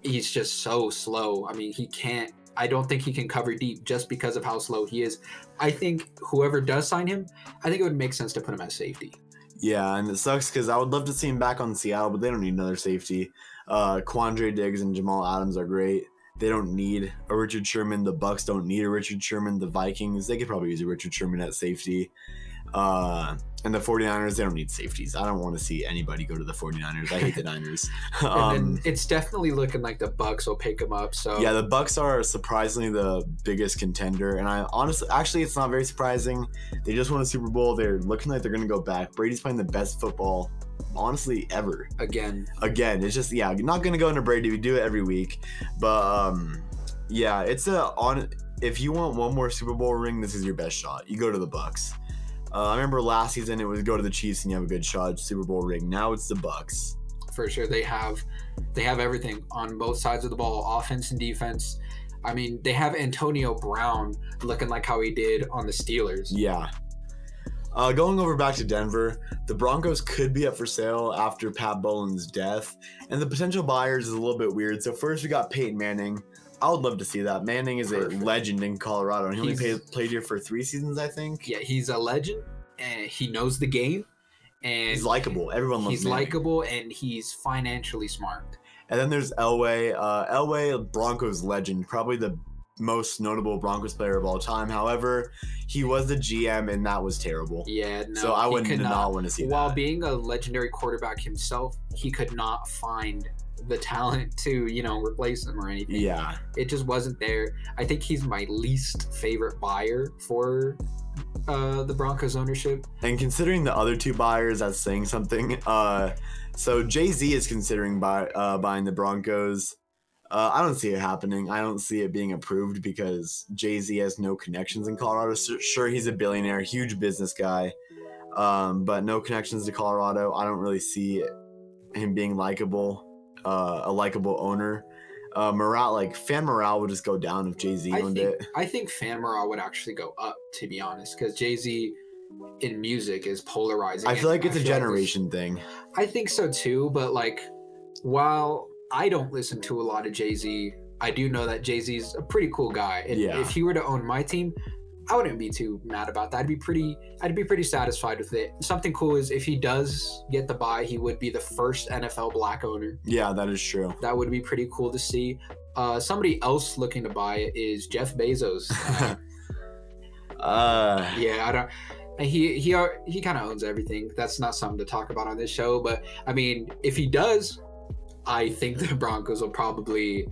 he's just so slow. I mean, he can't. I don't think he can cover deep just because of how slow he is. I think whoever does sign him, I think it would make sense to put him at safety. Yeah, and it sucks because I would love to see him back on Seattle, but they don't need another safety. Uh, Quandre Diggs and Jamal Adams are great. They don't need a Richard Sherman. The Bucks don't need a Richard Sherman. The Vikings, they could probably use a Richard Sherman at safety. Uh, and the 49ers, they don't need safeties. I don't want to see anybody go to the 49ers. I hate the Niners. And um, then it's definitely looking like the Bucks will pick them up. So yeah, the Bucks are surprisingly the biggest contender, and I honestly, actually, it's not very surprising. They just won a Super Bowl. They're looking like they're going to go back. Brady's playing the best football, honestly, ever. again, Again, it's just yeah, not going to go into Brady. We do it every week, but um, yeah, it's a on. If you want one more Super Bowl ring, this is your best shot. You go to the Bucks. Uh, I remember last season it was go to the Chiefs and you have a good shot Super Bowl ring. Now it's the Bucks. for sure, they have they have everything on both sides of the ball, offense and defense. I mean, they have Antonio Brown looking like how he did on the Steelers. Yeah. Uh, going over back to Denver, the Broncos could be up for sale after Pat Bowlen's death, and the potential buyers is a little bit weird. So first we got Peyton Manning. I would love to see that. Manning is Perfect. a legend in Colorado, and he only He's- played, played here for three seasons, I think. Yeah, he's a legend and he knows the game and He's likable. Everyone loves him. he's likable and he's financially smart. And then there's Elway. Uh, Elway, Broncos legend, probably the most notable Broncos player of all time. However, he was the GM, and that was terrible. Yeah, no, so I would could not, want to see that. While that. being a legendary quarterback himself, he could not find the talent to, you know, replace him or anything. yeah. It just wasn't there. I think he's my least favorite buyer for uh, the Broncos ownership. And considering the other two buyers, that's saying something. Uh, so Jay Z is considering buy, uh, buying the Broncos. Uh, I don't see it happening. I don't see it being approved because Jay Z has no connections in Colorado. Sure, he's a billionaire, huge business guy, um, but no connections to Colorado. I don't really see him being likable, uh, a likable owner. Uh, morale, like fan morale, would just go down if Jay Z owned think it. I think fan morale would actually go up, to be honest, because Jay Z in music is polarizing. I feel like it's a generation thing. I think so too, but like, while I don't listen to a lot of Jay Z, I do know that Jay Z's a pretty cool guy. And Yeah. if he were to own my team, I wouldn't be too mad about that. I'd be pretty I'd be pretty satisfied with it. Something cool is if he does get the buy, he would be the first NFL black owner. Yeah, that is true. That would be pretty cool to see. Uh, somebody else looking to buy it is Jeff Bezos. Uh, Uh, yeah, I don't. He he are- he kind of owns everything. That's not something to talk about on this show, but I mean, if he does, I think the Broncos will probably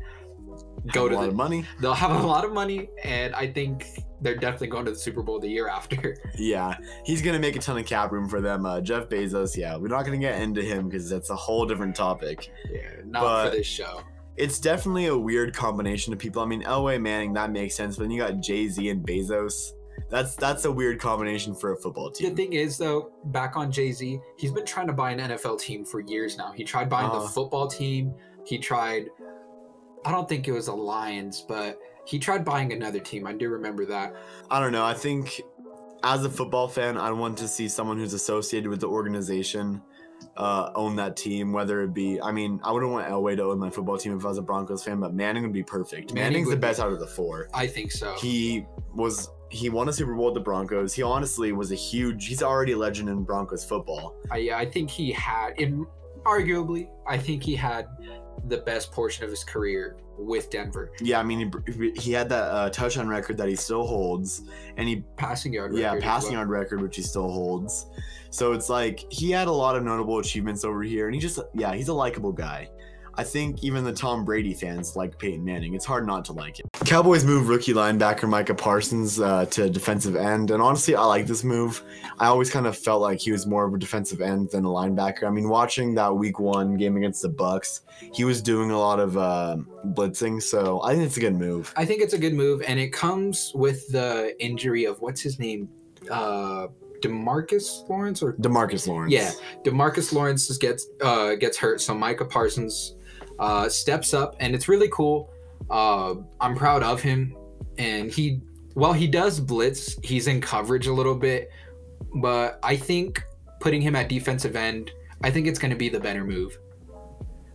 go to a lot the. of money. They'll have a lot of money, and I think they're definitely going to the Super Bowl the year after. Yeah, he's gonna make a ton of cap room for them. Uh, Jeff Bezos. Yeah, we're not gonna get into him because that's a whole different topic. yeah, not But- for this show. It's definitely a weird combination of people. I mean, Elway Manning that makes sense, but then you got Jay Z and Bezos. That's that's a weird combination for a football team. The thing is, though, back on Jay Z, he's been trying to buy an NFL team for years now. He tried buying Uh. the football team. He tried. I don't think it was a Lions, but he tried buying another team. I do remember that. I don't know. I think as a football fan, I want to see someone who's associated with the organization uh, own that team. Whether it be, I mean, I wouldn't want Elway to own my football team if I was a Broncos fan, but Manning would be perfect. Manning Manning's the would be- best out of the four. I think so. He was he won a Super Bowl with the Broncos. He honestly was a huge. He's already a legend in Broncos football. I, I think he had, in arguably, I think he had the best portion of his career with Denver. Yeah, I mean, he, he had that uh, touchdown record that he still holds, and he Passing yard. yeah passing well. yard record which he still holds. So it's like he had a lot of notable achievements over here, and he just yeah he's a likable guy. I think even the Tom Brady fans like Peyton Manning. It's hard not to like him. Cowboys move rookie linebacker Micah Parsons uh, to defensive end, and honestly, I like this move. I always kind of felt like he was more of a defensive end than a linebacker. I mean, watching that Week One game against the Bucks, he was doing a lot of uh, blitzing, so I think it's a good move. I think it's a good move, and it comes with the injury of what's his name, uh, Demarcus Lawrence or Demarcus Lawrence. Yeah, Demarcus Lawrence gets uh, gets hurt, so Micah Parsons uh, steps up, and it's really cool. Uh, I'm proud of him, and he while he does blitz, he's in coverage a little bit, but I think putting him at defensive end, I think it's going to be the better move.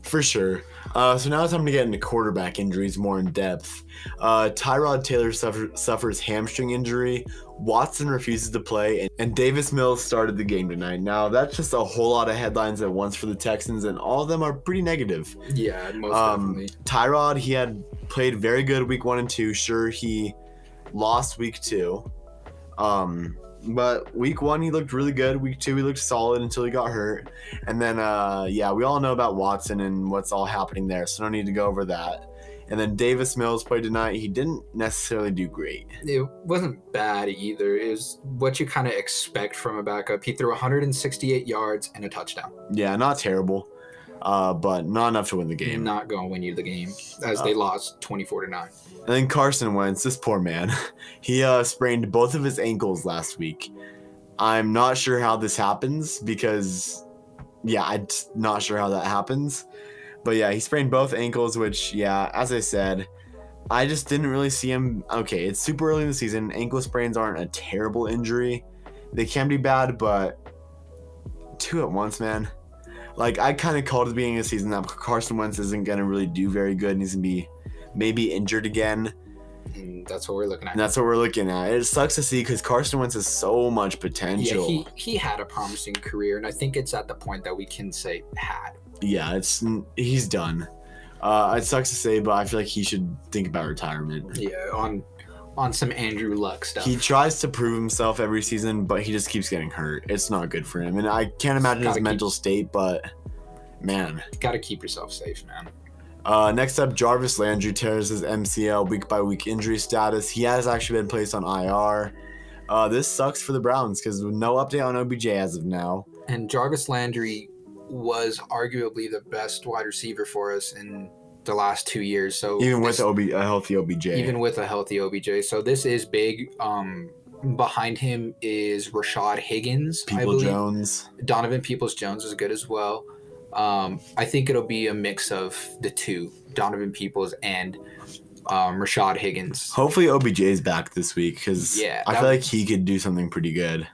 For sure. Uh, so now it's time to get into quarterback injuries more in depth. Uh, Tyrod Taylor suffer, suffers hamstring injury. Watson refuses to play, and, Davis Mills started the game tonight. Now that's just a whole lot of headlines at once for the Texans, and all of them are pretty negative. Yeah, most Um, definitely. Tyrod, he had played very good week one and two. Sure, he lost week two. Um, but week one he looked really good. Week two he looked solid until he got hurt. And then uh yeah, we all know about Watson and what's all happening there, so no need to go over that. And then Davis Mills played tonight. He didn't necessarily do great. It wasn't bad either. It was what you kind of expect from a backup. He threw 168 yards and a touchdown. Yeah, not terrible. Uh, but not enough to win the game. Not going to win you the game as Uh, they lost 24 to 9. And then Carson Wentz, this poor man, he uh, sprained both of his ankles last week. I'm not sure how this happens because, yeah, I'm not sure how that happens. But yeah, he sprained both ankles, which, yeah, as I said, I just didn't really see him. Okay, it's super early in the season. Ankle sprains aren't a terrible injury, they can be bad, but two at once, man. Like, I kind of called at the beginning of the season that Carson Wentz isn't going to really do very good and he's going to be maybe injured again. And that's what we're looking at. And that's what we're looking at. It sucks to see because Carson Wentz has so much yeah, potential. he, he had a promising career, and I think it's at the point that we can say had. Yeah, it's he's done. Uh, it sucks to say, but I feel like he should think about retirement. Yeah, on on some Andrew Luck stuff. He tries to prove himself every season, but he just keeps getting hurt. It's not good for him, and I can't imagine his keep- mental state. But man, Got to keep yourself safe, man. uh, next up, Jarvis Landry tears his MCL week by week injury status. He has actually been placed on IR. Uh, this sucks for the Browns because no update on OBJ as of now. And Jarvis Landry was arguably the best wide receiver for us in the last two years. So Even with this- OB, a healthy OBJ. even with a healthy OBJ. So this is big. Um, behind him is Rashard Higgins. People. Jones. Donovan Peoples Jones is good as well. Um, I think it'll be a mix of the two, Donovan Peoples and um, Rashard Higgins. Hopefully OBJ is back this week because Yeah, I feel would- like he could do something pretty good.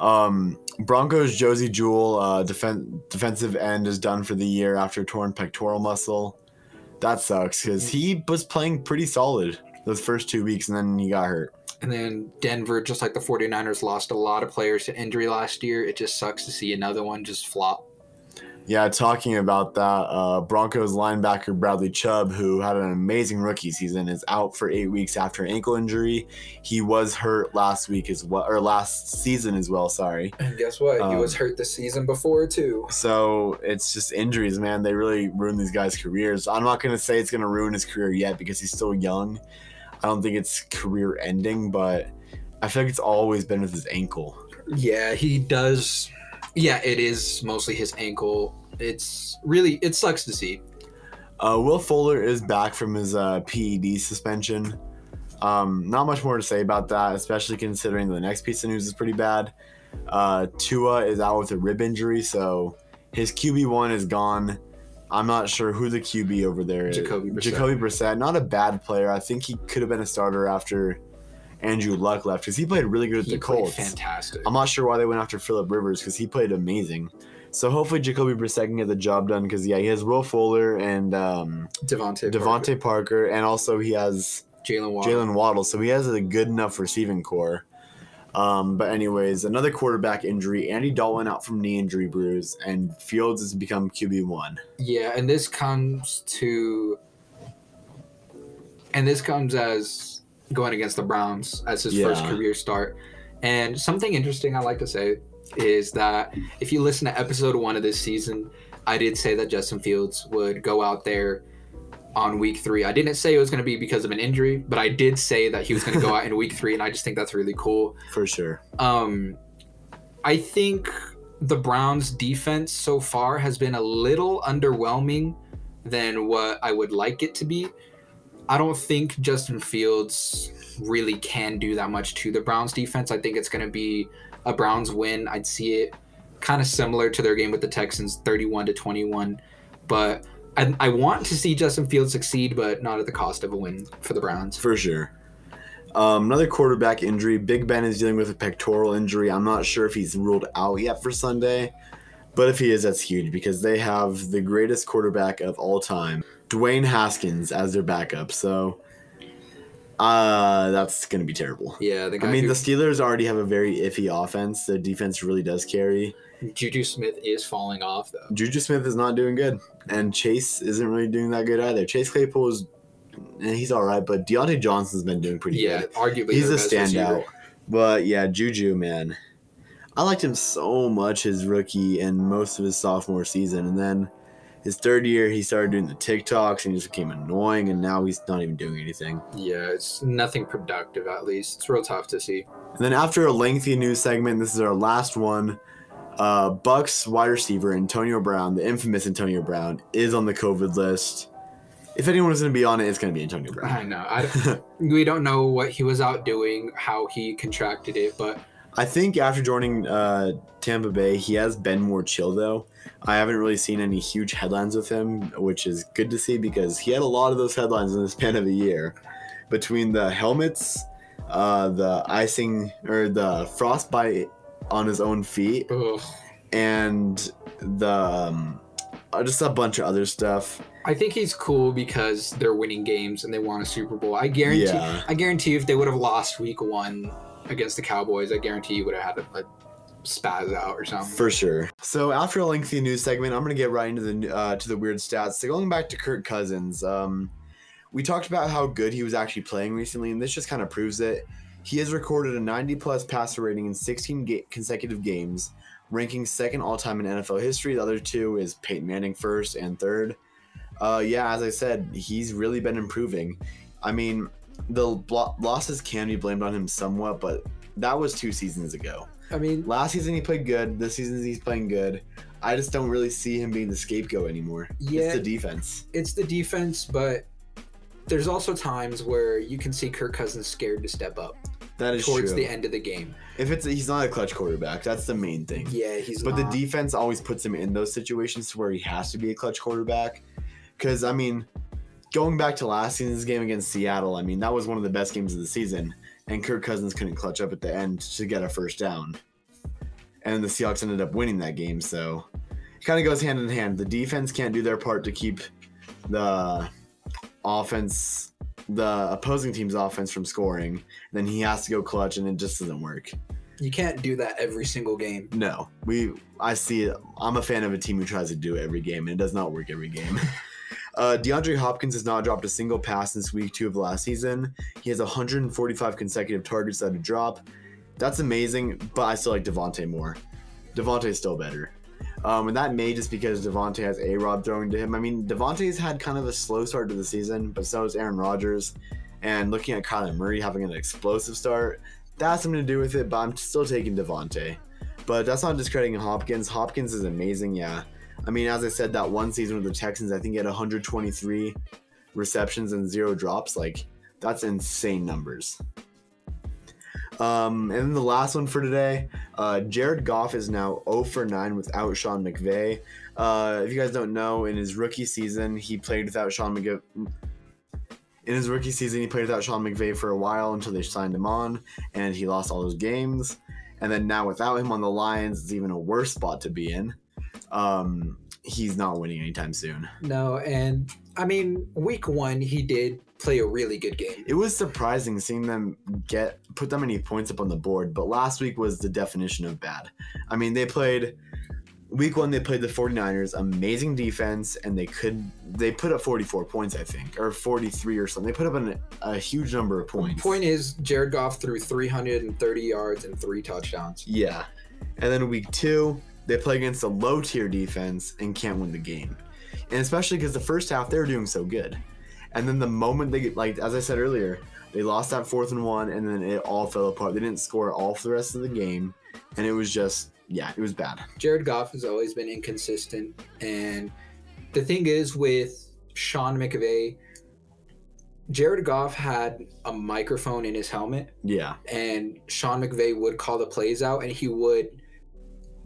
Um, Broncos Josey Jewell, uh, defen- defensive end, is done for the year after torn pectoral muscle. That sucks because he was playing pretty solid those first two weeks and then he got hurt. And then Denver, just like the 49ers, lost a lot of players to injury last year. It just sucks to see another one just flop. Yeah, talking about that, uh, Broncos linebacker Bradley Chubb, who had an amazing rookie season, is out for eight weeks after an ankle injury. He was hurt last week as well, or last season as well. Sorry. And guess what? Um, he was hurt the season before too. So it's just injuries, man. They really ruin these guys' careers. I'm not gonna say it's gonna ruin his career yet because he's still young. I don't think it's career ending, but I feel like it's always been with his ankle. Yeah, he does. Yeah, it is mostly his ankle. It's really it sucks to see. Uh, Will Fuller is back from his uh, PED suspension. Um, not much more to say about that, especially considering the next piece of news is pretty bad. Uh, Tua is out with a rib injury, so his QB one is gone. I'm not sure who the QB over there is. Jacoby Brissett. Jacoby Brissett, not a bad player. I think he could have been a starter after Andrew Luck left because he played really good at He the Colts. fantastic. I'm not sure why they went after Philip Rivers because he played amazing. So hopefully Jacoby Brissett can get the job done because yeah, he has Will Fuller and um, DeVante. DeVante Parker, and also he has Jaylen Waddle. Jaylen Waddle, so he has a good enough receiving core. Um, but anyways, another quarterback injury. Andy Dalton out from knee injury bruise, and Fields has become QB one. Yeah, and this comes to and this comes as going against the Browns as his first career start. And something interesting I like to say is that if you listen to episode one of this season, I did say that Justin Fields would go out there on week three. I didn't say it was going to be because of an injury, but I did say that he was going to go out in week three, and I just think that's really cool. For sure. Um, I think the Browns' defense so far has been a little underwhelming than what I would like it to be. I don't think Justin Fields really can do that much to the Browns' defense. I think it's going to be a Browns win. I'd see it kind of similar to their game with the Texans, 31 to 21. But I, I want to see Justin Fields succeed, but not at the cost of a win for the Browns. For sure. Um, another quarterback injury. Big Ben is dealing with a pectoral injury. I'm not sure if he's ruled out yet for Sunday, but if he is, that's huge because they have the greatest quarterback of all time, Dwayne Haskins, as their backup. So, uh, that's gonna be terrible. Yeah, the I mean, who- the Steelers already have a very iffy offense. Their defense really does carry. Juju Smith is falling off, though. Juju Smith is not doing good, and Chase isn't really doing that good either. Chase Claypool is, eh, he's all right, but Diontae Johnson's been doing pretty Yeah, good. arguably He's a standout. receiver. But yeah, Juju, man, I liked him so much his rookie and most of his sophomore season, and then his third year he started doing the TikToks and he just became annoying, and now he's not even doing anything. Yeah, it's nothing productive at least. It's real tough to see. And then after a lengthy news segment, this is our last one. Uh, Bucks wide receiver Antonio Brown, the infamous Antonio Brown, is on the COVID list. If anyone was going to be on it, it's going to be Antonio Brown. I know. I we don't know what he was out doing, how he contracted it, but I think after joining uh, Tampa Bay, he has been more chill though. I haven't really seen any huge headlines with him, which is good to see because he had a lot of those headlines in the span of a year. Between the helmets, uh, the icing or the frostbite on his own feet, ugh. and the um, uh, just a bunch of other stuff. I think he's cool because they're winning games and they won a Super Bowl. I guarantee. Yeah. I guarantee if they would have lost Week One against the Cowboys, I guarantee you would have had a, a spaz out or something. For sure. So after a lengthy news segment, I'm gonna get right into the uh, to the weird stats. So going back to Kirk Cousins, um, we talked about how good he was actually playing recently, and this just kind of proves it. He has recorded a 90 plus passer rating in 16 ga- consecutive games, ranking second all time in NFL history. The other two is Peyton Manning first and third. Uh, yeah, as I said, he's really been improving. I mean, the blo- losses can be blamed on him somewhat, but that was two seasons ago. I mean, Last season he played good. This season he's playing good. I just don't really see him being the scapegoat anymore. Yeah. It's the defense. it's the defense, but there's also times where you can see Kirk Cousins scared to step up That is towards true. the end of the game. If it's he's not a clutch quarterback, that's the main thing. Yeah, he's But not. the defense always puts him in those situations to where he has to be a clutch quarterback. Because I mean, going back to last season's game against Seattle, I mean that was one of the best games of the season, and Kirk Cousins couldn't clutch up at the end to get a first down, and the Seahawks ended up winning that game. So it kind of goes hand in hand. The defense can't do their part to keep the offense, the opposing team's offense from scoring. Then he has to go clutch, and it just doesn't work. You can't do that every single game. No, we. I see it. I'm a fan of a team who tries to do it every game, and it does not work every game. Uh, DeAndre Hopkins has not dropped a single pass since week two of last season. He has 145 consecutive targets that a drop. That's amazing, but I still like Davante more. Davante is still better. Um, and that may just because Davante has A Rob throwing to him. I mean, Davante's had kind of a slow start to the season, but so has Aaron Rodgers. And looking at Kyler Murray having an explosive start, that's something to do with it, but I'm still taking Davante. But that's not discrediting Hopkins. Hopkins is amazing, yeah. I mean, as I said, that one season with the Texans, I think he had 123 receptions and zero drops. Like, that's insane numbers. Um, and then the last one for today, uh, Jared Goff is now 0 for 9 without Sean McVay. Uh, if you guys don't know, in his rookie season, he played without Sean McVay. In his rookie season, he played without Sean McVay for a while until they signed him on, and he lost all those games. And then now without him on the Lions, it's even a worse spot to be in um, he's not winning anytime soon. No, and I mean, week one he did play a really good game. It was surprising seeing them get put that many points up on the board, but last week was the definition of bad. I mean, they played week one they played the 49ers amazing defense and they could they put up 44 points i think or 43 or something they put up an, a huge number of points point is jared goff threw 330 yards and three touchdowns yeah and then week two they play against a low tier defense and can't win the game. And especially because the first half they were doing so good. And then the moment they get, like, as I said earlier, they lost that fourth and one, and then it all fell apart. They didn't score all for the rest of the game, and it was just, yeah, it was bad. Jared Goff has always been inconsistent, and the thing is with Sean McVay, Jared Goff had a microphone in his helmet. Yeah. And Sean McVay would call the plays out, and he would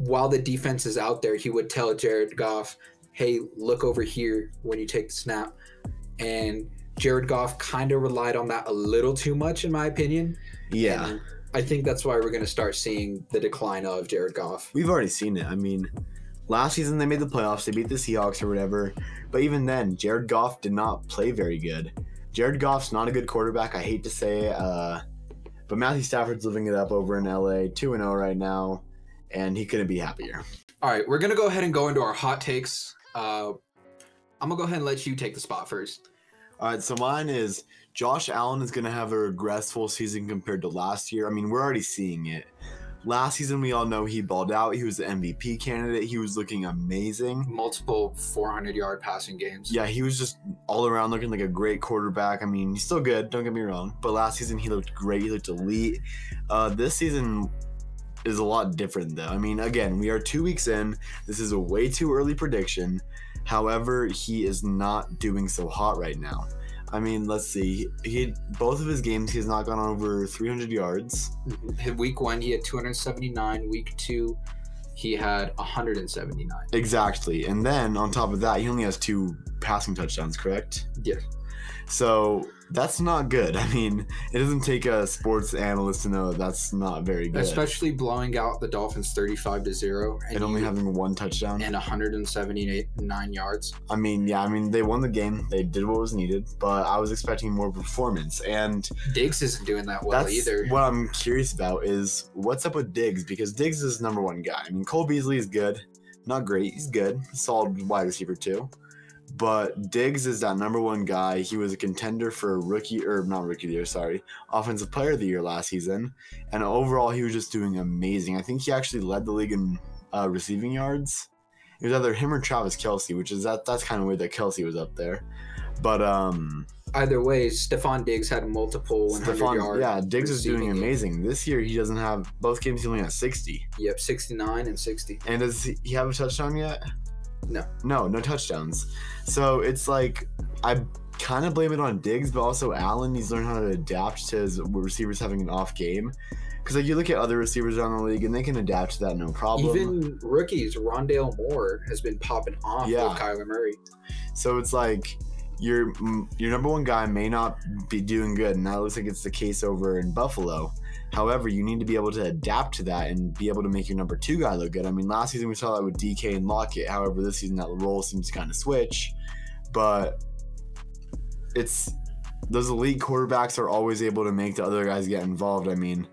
while the defense is out there, he would tell Jared Goff, hey, look over here when you take the snap. And Jared Goff kind of relied on that a little too much, in my opinion. Yeah. And I think that's why we're going to start seeing the decline of Jared Goff. We've already seen it. I mean, last season they made the playoffs, they beat the Seahawks or whatever. But even then, Jared Goff did not play very good. Jared Goff's not a good quarterback. I hate to say it. Uh, but Matthew Stafford's living it up over in LA, 2 0 right now and he couldn't be happier. All right, we're gonna go ahead and go into our hot takes. Uh, I'm gonna go ahead and let you take the spot first. All right, so mine is Josh Allen is gonna have a regressful season compared to last year. I mean, we're already seeing it. Last season, we all know he balled out. He was the MVP candidate. He was looking amazing. Multiple 400 yard passing games. Yeah, he was just all around looking like a great quarterback. I mean, he's still good, don't get me wrong. But last season, he looked great. He looked elite. Uh, this season, is a lot different though. I mean, again, we are two weeks in. This is a way too early prediction. However, he is not doing so hot right now. I mean, let's see. He both of his games he has not gone over 300 yards. Week one he had 279. Week two he had 179. Exactly. And then on top of that, he only has two passing touchdowns. Correct? Yes. So that's not good. I mean, it doesn't take a sports analyst to know that's not very good. Especially blowing out the Dolphins 35 to 0 and, and only having one touchdown and 179 yards. I mean, yeah, I mean, they won the game. They did what was needed, but I was expecting more performance and Diggs isn't doing that well either. What I'm curious about is what's up with Diggs because Diggs is number 1 guy. I mean, Cole Beasley is good. Not great. He's good. Solid wide receiver too. But Diggs is that number one guy. He was a contender for rookie or not rookie of the year, sorry, offensive player of the year last season. And overall, he was just doing amazing. I think he actually led the league in uh, receiving yards. It was either him or Travis Kelce, which is that that's kind of weird that Kelsey was up there. But um either way, Stefon Diggs had multiple 100 Stefon, yard. Yeah, Diggs is doing amazing. Games. This year he doesn't have both games. He only has 60. Yep, 69 and 60. And does he have a touchdown yet? No. No, no touchdowns. So it's like I kind of blame it on Diggs, but also Allen. He's learned how to adapt to his receivers having an off game. Because like you look at other receivers around the league and they can adapt to that no problem. Even rookies, Rondale Moore has been popping off yeah. with Kyler Murray. So it's like your your number one guy may not be doing good, and that looks like it's the case over in Buffalo. However, you need to be able to adapt to that and be able to make your number two guy look good. I mean, last season we saw that with DK and Lockett. However, this season that role seems to kind of switch. But it's those elite quarterbacks are always able to make the other guys get involved. I mean,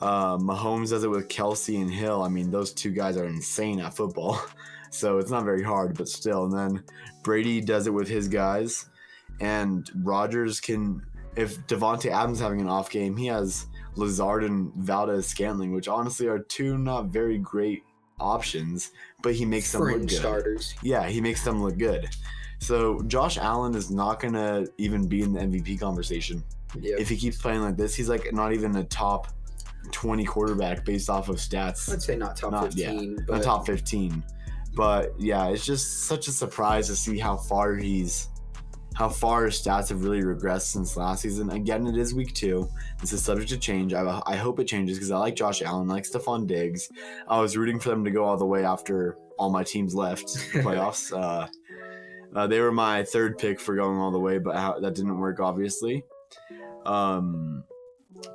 uh, Mahomes does it with Kelce and Hill. I mean, those two guys are insane at football. So it's not very hard, but still. And then Brady does it with his guys. And Rodgers can, if Davante Adams having an off game, he has Lazard and Valdes Scantling, which honestly are two not very great options, but he makes them look good. starters. Yeah, he makes them look good. So Josh Allen is not gonna even be in the MVP conversation Yeah. if he keeps playing like this. He's like not even a top twenty quarterback based off of stats, I'd say not top Not- yeah, 15, not top fifteen. But yeah, it's just such a surprise to see how far he's, how far his stats have really regressed since last season. Again, it is week two. This is subject to change. I, I hope it changes because I like Josh Allen, I like Stefon Diggs. I was rooting for them to go all the way after all my teams left the playoffs. uh, uh, they were my third pick for going all the way, but how, that didn't work, obviously. Um,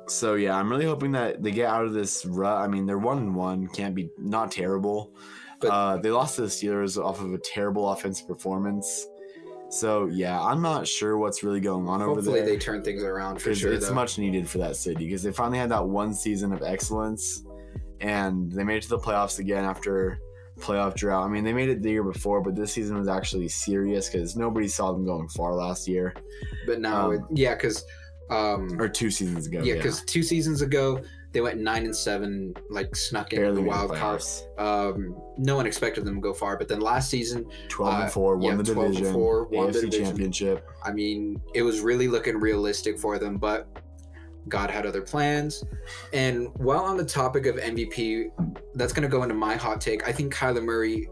so yeah, I'm really hoping that they get out of this rut. I mean, they're one and one, can't be not terrible. But- uh, they lost to the Steelers off of a terrible offensive performance. So yeah, I'm not sure what's really going on over there. hopefully they turn things around for sure. it's though. much needed for that city because they finally had that one season of excellence, and they made it to the playoffs again after playoff drought. I mean, they made it the year before, but this season was actually serious because nobody saw them going far last year but now, um, it, yeah, because um, or two seasons ago. yeah, because two seasons ago they went nine and seven, like snuck in the wild card. Um, no one expected them to go far, but then last season, Twelve Uh, and four, won yeah, the 12 and four, won the division. championship. I mean, it was really looking realistic for them, but God had other plans. And while on the topic of MVP, that's going to go into my hot take. I think Kyler Murray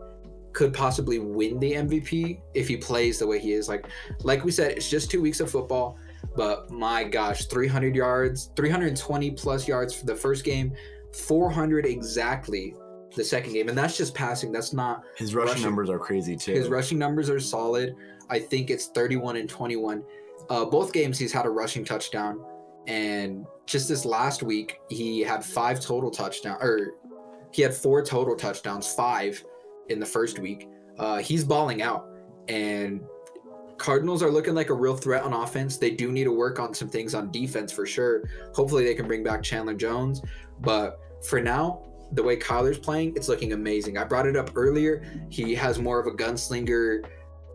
could possibly win the MVP if he plays the way he is. Like, like we said, it's just two weeks of football, but my gosh, 300 yards, 320 plus yards for the first game, 400 exactly the second game, and that's just passing. That's not His rushing, Rushing- numbers are crazy too. his rushing numbers are solid. I think it's 31 and 21. Uh, both games he's had a rushing touchdown, and just this last week he had five total touchdowns, or he had four total touchdowns, five in the first week. Uh, he's balling out, and Cardinals are looking like a real threat on offense. They do need to work on some things on defense for sure. Hopefully they can bring back Chandler Jones, but for now, the way Kyler's playing, it's looking amazing. I brought it up earlier. He has more of a gunslinger.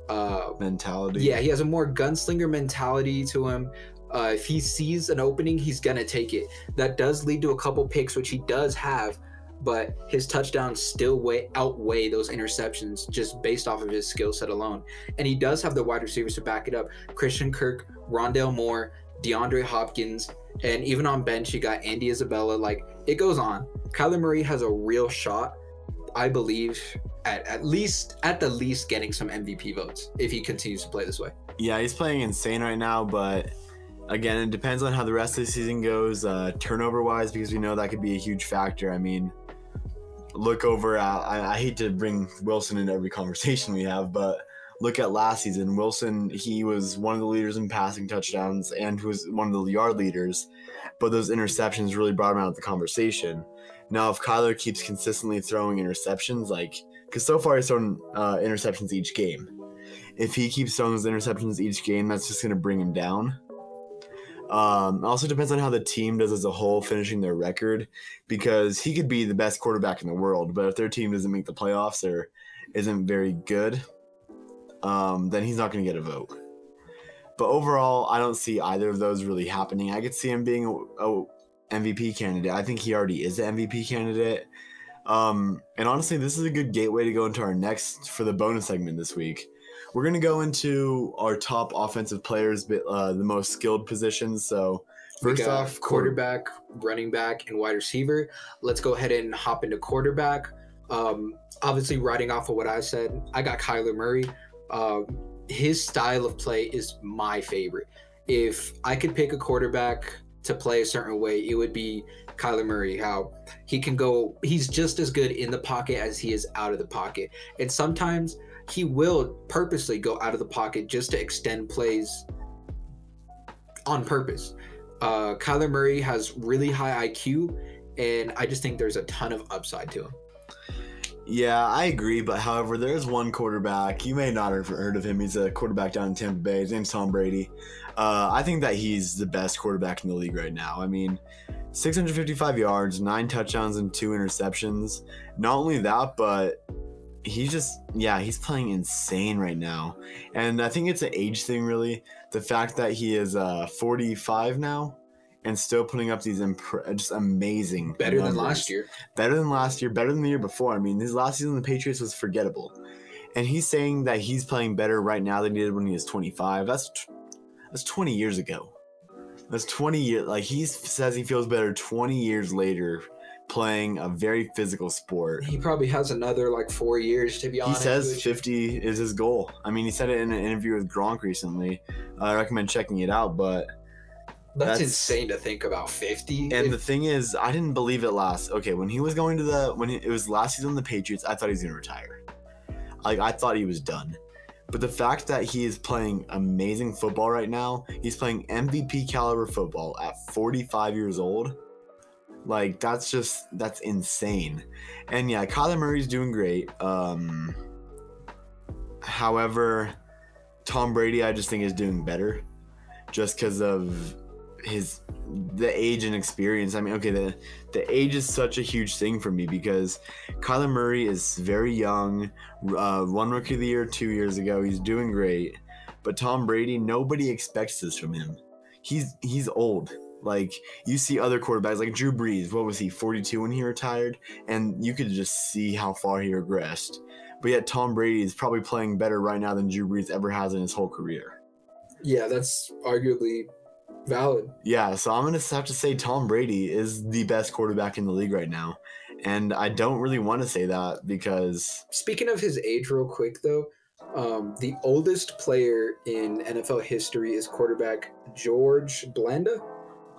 Uh, mentality. yeah, he has a more gunslinger mentality to him. Uh, if he sees an opening, he's gonna take it. That does lead to a couple picks, which he does have, but his touchdowns still way outweigh those interceptions just based off of his skill set alone. And he does have the wide receivers to back it up: Christian Kirk, Rondale Moore, DeAndre Hopkins, and even on bench you got Andy Isabella. Like it goes on. Kyler Murray has a real shot, I believe, at at least at the least getting some MVP votes if he continues to play this way. Yeah, he's playing insane right now, but again, it depends on how the rest of the season goes, uh, turnover wise, because we know that could be a huge factor. I mean, look over at, I, I hate to bring Wilson into every conversation we have, but look at last season. Wilson, he was one of the leaders in passing touchdowns and was one of the yard leaders, but those interceptions really brought him out of the conversation. Now, if Kyler keeps consistently throwing interceptions, like, because so far he's thrown uh, interceptions each game if he keeps throwing those interceptions each game, that's just going to bring him down. Um, also depends on how the team does as a whole, finishing their record, because he could be the best quarterback in the world, but if their team doesn't make the playoffs or isn't very good, um, then he's not going to get a vote. But overall, I don't see either of those really happening. I could see him being a, a MVP candidate. I think he already is an MVP candidate. Um, and honestly, this is a good gateway to go into our next for the bonus segment this week. We're gonna go into our top offensive players, but uh, the most skilled positions. So first off, quarterback. quarterback, running back, and wide receiver. Let's go ahead and hop into quarterback. Um, obviously, riding off of what I said, I got Kyler Murray. Um, his style of play is my favorite. If I could pick a quarterback to play a certain way, it would be Kyler Murray. How he can go, he's just as good in the pocket as he is out of the pocket. And sometimes he will purposely go out of the pocket just to extend plays on purpose. Uh, Kyler Murray has really high IQ, and I just think there's a ton of upside to him. Yeah, I agree. But however, there's one quarterback. You may not have heard of him. He's a quarterback down in Tampa Bay. His name's Tom Brady. Uh, I think that he's the best quarterback in the league right now. I mean, 655 yards, nine touchdowns, and two interceptions. Not only that, but he's just yeah, he's playing insane right now. And I think it's an age thing, really. The fact that he is uh, 45 now and still putting up these impre- just amazing Better than last year. better than last year, better than the year before. I mean, his last season the Patriots was forgettable, and he's saying that he's playing better right now than he did when he was 25. That's t- that's 20 years ago. That's 20 years. Like he says, he feels better 20 years later, playing a very physical sport. He probably has another like four years to be honest. He says 50 is his goal. I mean, he said it in an interview with Gronk recently. I recommend checking it out, but that's, that's- insane to think about. Fifty. And If- the thing is, I didn't believe it last. Okay, when he was going to the when it was last season the Patriots, I thought he was gonna retire. Like I thought he was done. But the fact that he is playing amazing football right now, he's playing MVP caliber football at 45 years old. Like that's just that's insane. And yeah, Kyler Murray's doing great. Um however, Tom Brady I just think is doing better just because of his the age and experience. I mean, okay, the the age is such a huge thing for me because Kyler Murray is very young. Uh, won rookie of the year two years ago. He's doing great, but Tom Brady, nobody expects this from him. He's he's old. Like you see other quarterbacks like Drew Brees. What was he? Forty two when he retired, and you could just see how far he regressed. But yet Tom Brady is probably playing better right now than Drew Brees ever has in his whole career. yeah, that's arguably valid. Yeah, so I'm gonna have to say Tom Brady is the best quarterback in the league right now, and I don't really want to say that because Speaking of his age, real quick though, um, the oldest player in NFL history is quarterback George Blanda,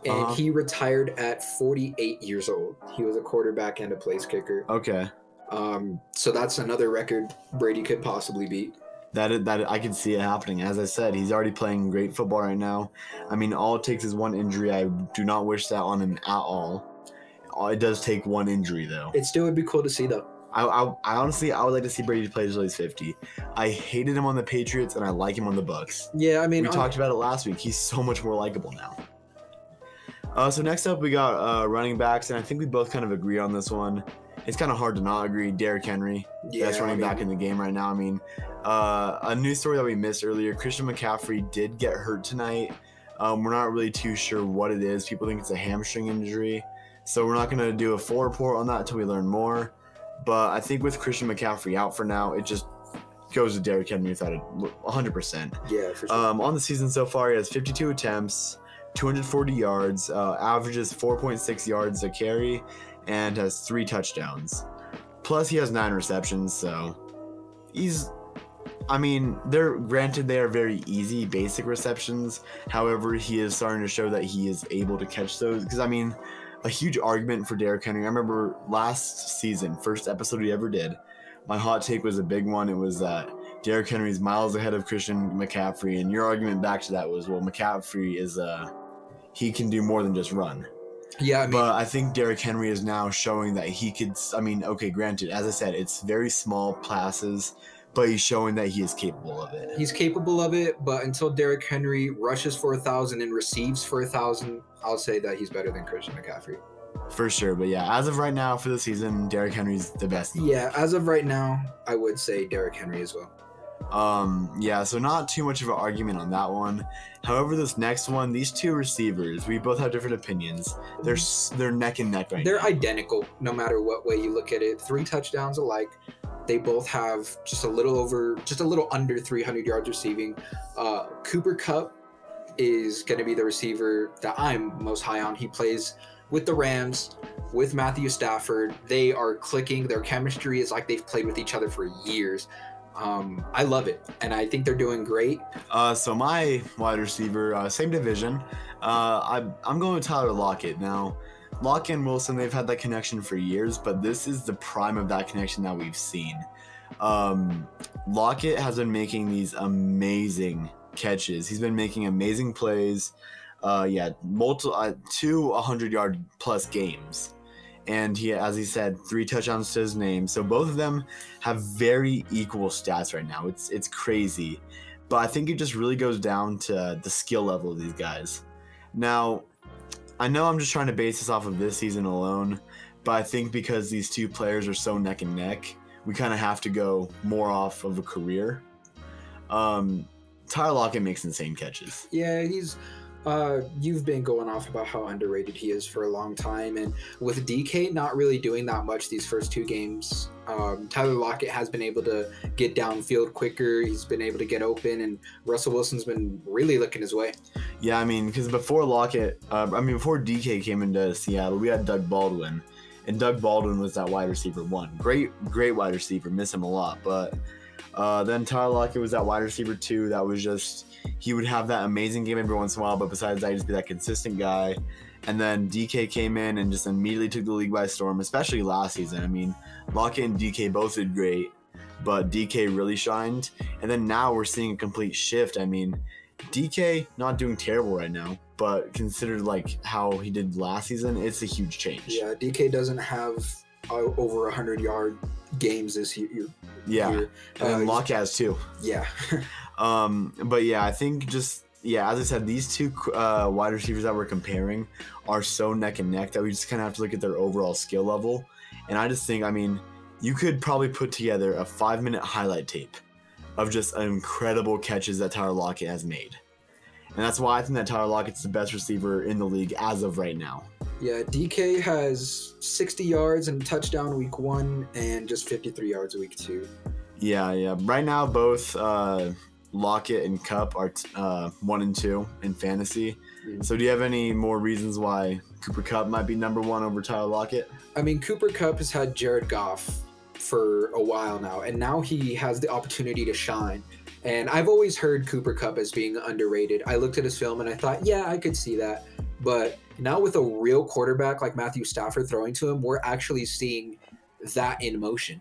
and Uh-huh. he retired at 48 years old. He was a quarterback and a place kicker. okay, Um, so that's another record Brady could possibly beat. that that I can see it happening. As I said, he's already playing great football right now. I mean, all it takes is one injury. I do not wish that on him at all. It does take one injury though. It still would be cool to see though. I, I, I honestly I would like to see Brady play until he's 50. I hated him on the Patriots and I like him on the Bucs. Yeah, I mean, we on- talked about it last week. He's so much more likable now. Uh, so next up, we got uh, running backs, and I think we both kind of agree on this one. It's kind of hard to not agree. Derrick Henry, yeah, best I running mean, back in the game right now. I mean, uh, a news story that we missed earlier: Christian McCaffrey did get hurt tonight. Um, we're not really too sure what it is. People think it's a hamstring injury, so we're not going to do a full report on that until we learn more. But I think with Christian McCaffrey out for now, it just goes to Derrick Henry without it, 100%. Yeah, for sure. Um, on the season so far, he has 52 attempts, 240 yards, uh, averages 4.6 yards a carry, and has three touchdowns. Plus, he has nine receptions, so he's. I mean, they're granted they are very easy, basic receptions. However, he is starting to show that he is able to catch those. Because I mean, a huge argument for Derrick Henry. I remember last season, first episode we ever did. My hot take was a big one. It was that Derrick Henry's miles ahead of Christian McCaffrey, and your argument back to that was, well, McCaffrey is uh he can do more than just run. yeah, I mean, But I think Derrick Henry is now showing that he could. I mean, okay, granted, as I said, it's very small passes, but he's showing that he is capable of it. he's capable of it. But until Derrick Henry rushes for a thousand and receives for a thousand, I'll say that he's better than Christian McCaffrey. For sure, but yeah, as of right now for the season, Derrick Henry's the best. Yeah, as of right now, I would say Derrick Henry as well. Um, yeah, so not too much of an argument on that one. However, this next one, these two receivers, we both have different opinions. They're they're neck and neck right They're now. identical no matter what way you look at it. Three touchdowns alike. They both have just a little over, just a little under 300 yards receiving. Uh, Cooper Kupp is going to be the receiver that I'm most high on. He plays with the Rams, with Matthew Stafford. They are clicking. Their chemistry is like they've played with each other for years. Um, I love it, and I think they're doing great. Uh, so my wide receiver, uh, same division. Uh, I, I'm going with Tyler Lockett now. Lockett and Wilson, they've had that connection for years, but this is the prime of that connection that we've seen. Um, Lockett has been making these amazing catches. He's been making amazing plays. Uh, yeah, multi uh, two 100 yard plus games. And he, as he said, three touchdowns to his name. So both of them have very equal stats right now. It's it's crazy, but I think it just really goes down to the skill level of these guys. Now, I know I'm just trying to base this off of this season alone, but I think because these two players are so neck and neck, we kind of have to go more off of a career. Um, Tyler Lockett makes insane catches. Yeah, he's. Uh, you've been going off about how underrated he is for a long time, and with DK not really doing that much these first two games, um, Tyler Lockett has been able to get downfield quicker. He's been able to get open, and Russell Wilson's been really looking his way. Yeah, I mean, because before Lockett, uh, I mean, before DK came into Seattle, we had Doug Baldwin, and Doug Baldwin was that wide receiver one. Great, great wide receiver. Miss him a lot, but uh, then Tyler Lockett was that wide receiver too. That was just he would have that amazing game every once in a while, but besides that, he'd just be that consistent guy. And then DK came in and just immediately took the league by storm, especially last season. I mean, Lockett and DK both did great, but DK really shined. And then now we're seeing a complete shift. I mean, DK not doing terrible right now, but considered like how he did last season, it's a huge change. Yeah, DK doesn't have uh, over hundred yard games this year. Yeah, year. and then Uh, Lockett has too. Yeah, Um, but yeah, I think just yeah, as I said, these two uh, wide receivers that we're comparing are so neck and neck that we just kind of have to look at their overall skill level. And I just think, I mean, you could probably put together a five minute highlight tape of just incredible catches that Tyler Lockett has made. And that's why I think that Tyler Lockett's the best receiver in the league as of right now. yeah. DK has sixty yards and touchdown week one, and just fifty three yards week two. Yeah, yeah. Right now, both uh, Lockett and Kupp are t- uh, one and two in fantasy. Mhm. So, do you have any more reasons why Cooper Kupp might be number one over Tyler Lockett? I mean, Cooper Kupp has had Jared Goff for a while now, and now he has the opportunity to shine. And I've always heard Cooper Kupp as being underrated. I looked at his film and I thought, yeah, I could see that. But now with a real quarterback like Matthew Stafford throwing to him, we're actually seeing that in motion.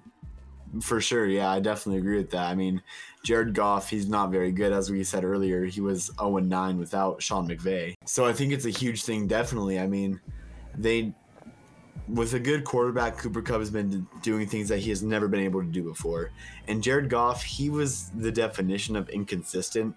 For sure, yeah, I definitely agree with that. I mean, Jared Goff, he's not very good, as we said earlier. He was 0 9 without Sean McVay. So I think it's a huge thing, definitely. I mean, they, with a good quarterback, Cooper Kupp has been doing things that he has never been able to do before. And Jared Goff, he was the definition of inconsistent.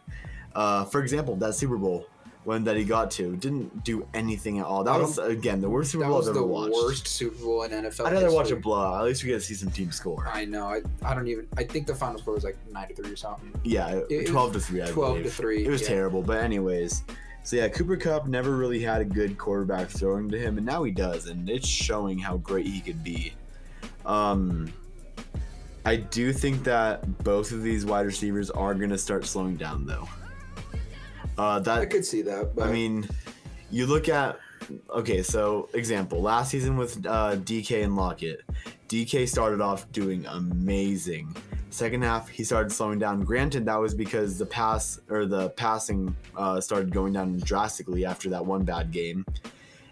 Uh, for example, that Super Bowl one that he got to didn't do anything at all. That was, again, the worst Super Bowl I've ever watched. worst Super Bowl in NFL. I'd rather watch a blowout. At least we get to see some team score. I know. I, I don't even. I think the final score was like nine to three or something. Yeah, It- it 12 to 3, I 12 to 3. It was yeah. terrible, but anyways. So yeah, Cooper Kupp never really had a good quarterback throwing to him, and now he does, and it's showing how great he could be. Um, I do think that both of these wide receivers are gonna start slowing down, though. Uh, I could see that. But I mean, you look at okay, so example last season with uh, DK and Lockett, DK started off doing amazing. Second half, he started slowing down. Granted, that was because the pass or the passing uh, started going down drastically after that one bad game,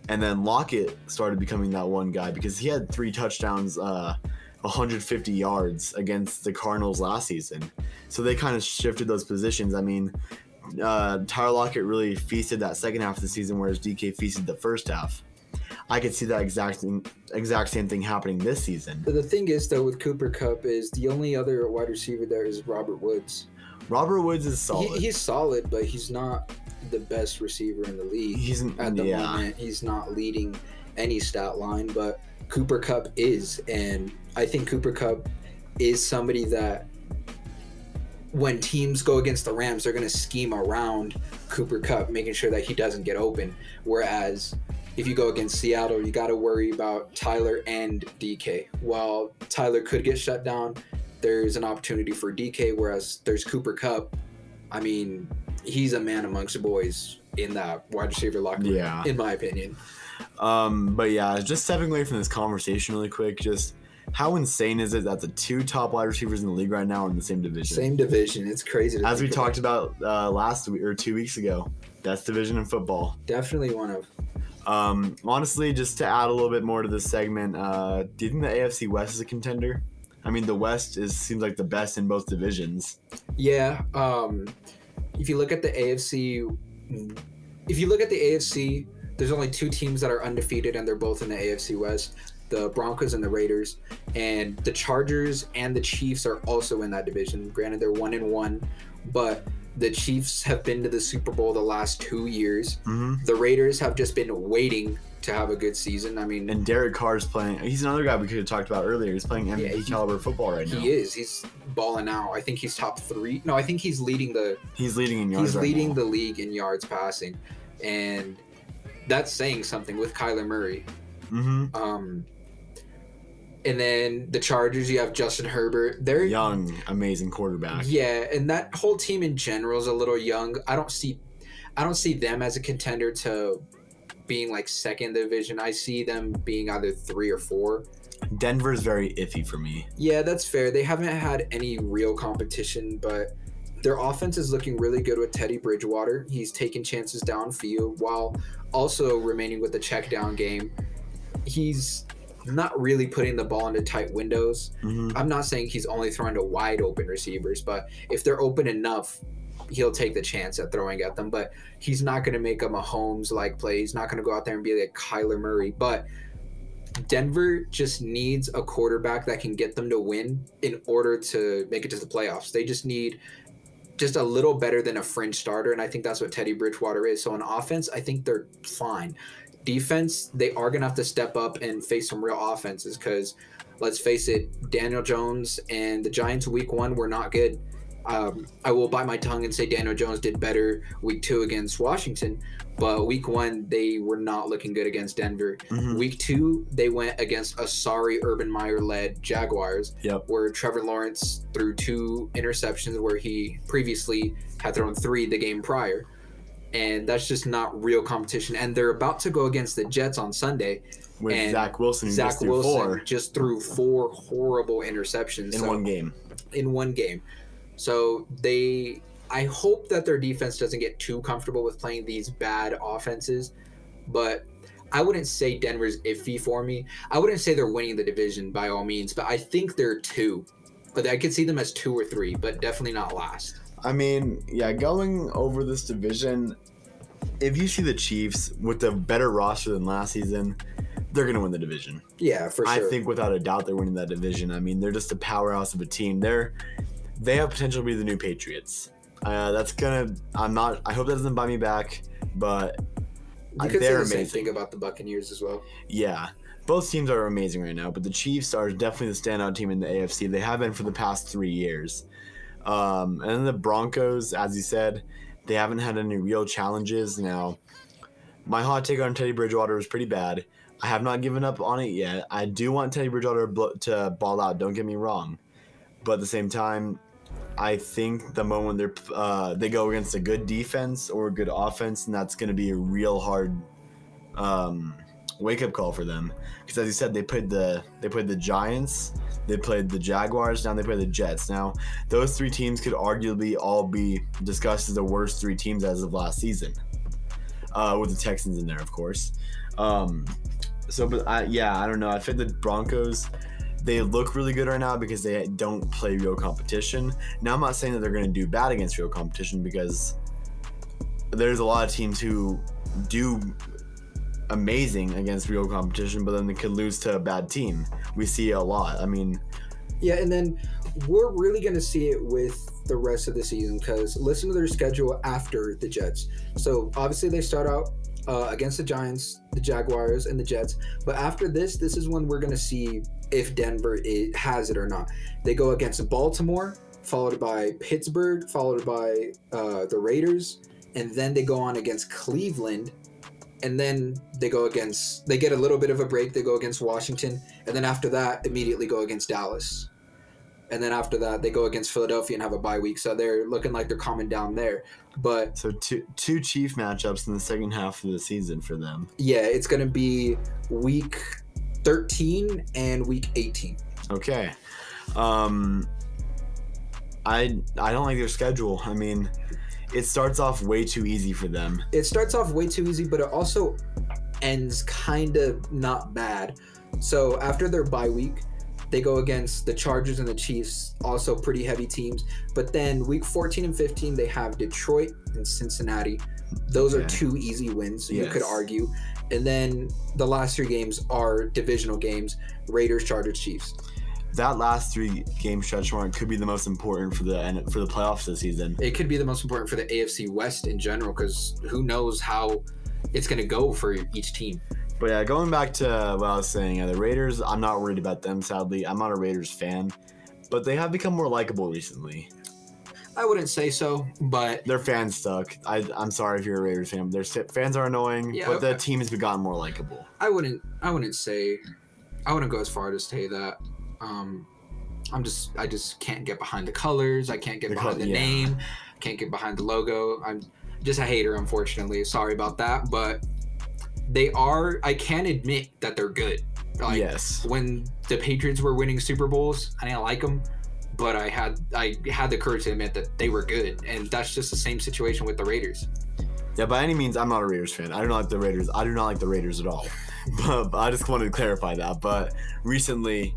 and then Lockett started becoming that one guy because he had three touchdowns. Uh, 150 yards against the Cardinals last season. So they kind of shifted those positions. I mean, uh, Tyler Lockett really feasted that second half of the season, whereas DK feasted the first half. I could see that exact exact same thing happening this season. But the thing is, though, with Cooper Kupp, is the only other wide receiver there is Robert Woods. Robert Woods is solid. He, he's solid, but he's not the best receiver in the league He's at the yeah. moment. He's not leading any stat line, but Cooper Kupp is, and I think Cooper Kupp is somebody that when teams go against the Rams, they're going to scheme around Cooper Kupp, making sure that he doesn't get open. Whereas if you go against Seattle, you got to worry about Tyler and DK. While Tyler could get shut down, there's an opportunity for DK. Whereas there's Cooper Kupp. I mean, he's a man amongst the boys in that wide receiver locker room, Yeah. in my opinion. Um, but yeah, just stepping away from this conversation really quick, just how insane is it that the two top wide receivers in the league right now are in the same division? Same division. It's crazy. To As we talked about uh, last week or two weeks ago, best division in football. definitely one of. Um, honestly, just to add a little bit more to this segment, uh, do you think the AFC West is a contender? I mean, the West is seems like the best in both divisions. Yeah. Um, if you look at the AFC, if you look at the AFC, there's only two teams that are undefeated, and they're both in the AFC West. the Broncos and the Raiders, and the Chargers and the Chiefs are also in that division. Granted, they're one and one, but the Chiefs have been to the Super Bowl the last two years. hmm The Raiders have just been waiting to have a good season. I mean, And Derek Carr's playing. He's another guy we could have talked about earlier. He's playing MVP Yeah, he- caliber football right now. he is. He's balling out. I think he's top three. No, I think he's leading the He's leading in yards. he's right leading now. the league in yards passing, and that's saying something with Kyler Murray. Mhm. Um, and then the Chargers, you have Justin Herbert. They're young, amazing quarterback. Yeah, and that whole team in general is a little young. I don't see, I don't see them as a contender to being like second division. I see them being either three or four. Denver's very iffy for me. Yeah, that's fair. They haven't had any real competition, but their offense is looking really good with Teddy Bridgewater. He's taking chances downfield while also remaining with the check down game. He's not really putting the ball into tight windows. hmm I'm not saying he's only throwing to wide open receivers, but if they're open enough, he'll take the chance at throwing at them. But he's not going to make a Mahomes like play. He's not going to go out there and be like Kyler Murray. But Denver just needs a quarterback that can get them to win in order to make it to the playoffs. They just need just a little better than a fringe starter, and I think that's what Teddy Bridgewater is. So on offense, I think they're fine. Defense, they are gonna have to step up and face some real offenses because let's face it, Daniel Jones and the Giants week one were not good. Um, I will bite my tongue and say Daniel Jones did better week two against Washington, but week one they were not looking good against Denver. hmm Week two, they went against a sorry Urban Meyer led Jaguars, Yep. where Trevor Lawrence threw two interceptions where he previously had thrown three the game prior. And that's just not real competition. And they're about to go against the Jets on Sunday. With Zach Wilson, Zach just Wilson four just threw four horrible interceptions in So- one game. in one game. So they I hope that their defense doesn't get too comfortable with playing these bad offenses, but I wouldn't say Denver's iffy for me. I wouldn't say they're winning the division by all means, but I think they're two. But I could see them as two or three, but definitely not last. I mean, yeah, going over this division, if you see the Chiefs with a better roster than last season, they're gonna win the division. Yeah, for sure. I think without a doubt they're winning that division. I mean, they're just a powerhouse of a team. They're they have potential to be the new Patriots. Uh, that's gonna. I'm not. I hope that doesn't buy me back, but you could say they're the same amazing. thing about the Buccaneers as well. yeah, both teams are amazing right now. But the Chiefs are definitely the standout team in the AFC. They have been for the past three years. Um, and then the Broncos, as you said, they haven't had any real challenges. Now, my hot take on Teddy Bridgewater is pretty bad. I have not given up on it yet. I do want Teddy Bridgewater to ball out. Don't get me wrong, but at the same time, I think the moment they're uh, they go against a good defense or a good offense, and that's going to be a real hard um, wake up call for them. Because as you said, they played the they played the Giants, they played the Jaguars, now they play the Jets. Now those three teams could arguably all be discussed as the worst three teams as of last season, uh, with the Texans in there, of course. Um, so, but I, yeah, I don't know. I think the Broncos. They look really good right now because they don't play real competition. Now, I'm not saying that they're going to do bad against real competition because there's a lot of teams who do amazing against real competition, but then they could lose to a bad team. We see a lot. I mean, Yeah, and then we're really going to see it with the rest of the season because listen to their schedule after the Jets. So obviously they start out uh, against the Giants, the Jaguars, and the Jets. But after this, this is when we're going to see if Denver i has it or not. They go against Baltimore, followed by Pittsburgh, followed by uh, the Raiders, and then they go on against Cleveland. And then they go against, they get a little bit of a break. They go against Washington. And then after that, immediately go against Dallas. And then after that, they go against Philadelphia and have a bye week. So they're looking like they're calming down there. But so two two chief matchups in the second half of the season for them. yeah, it's going to be week 13 and week 18. Okay. Um I I don't like their schedule. I mean, it starts off way too easy for them. It starts off way too easy, but it also ends kind of not bad. So after their bye week, They go against the Chargers and the Chiefs, also pretty heavy teams. But then week 14 and 15, they have Detroit and Cincinnati. Those are two easy wins, you could argue. And then the last three games are divisional games Raiders, Chargers, Chiefs. That last three game stretch run could be the most important for the for the playoffs this season. It could be the most important for the AFC West in general because who knows how it's going to go for each team. But yeah, going back to what I was saying, yeah, the Raiders, I'm not worried about them. Sadly, I'm not a Raiders fan, but they have become more likable recently. I wouldn't say so, but Their fans suck. I, I'm sorry if you're a Raiders fan. Their fans are annoying, Yeah, but the team has become more likable. I wouldn't. I wouldn't say. I wouldn't go as far to say that. Um, I'm just. I just can't get behind the colors. I can't get The behind col- the yeah. name. Can't get behind the logo. I'm just a hater, unfortunately. Sorry about that, but they are. I can admit that they're good. Like yes. when the Patriots were winning Super Bowls, I didn't like them, but I had I had the courage to admit that they were good, and that's just the same situation with the Raiders. Yeah, by any means, I'm not a Raiders fan. I do not like the Raiders. I do not like the Raiders at all. but, but I just wanted to clarify that. But recently,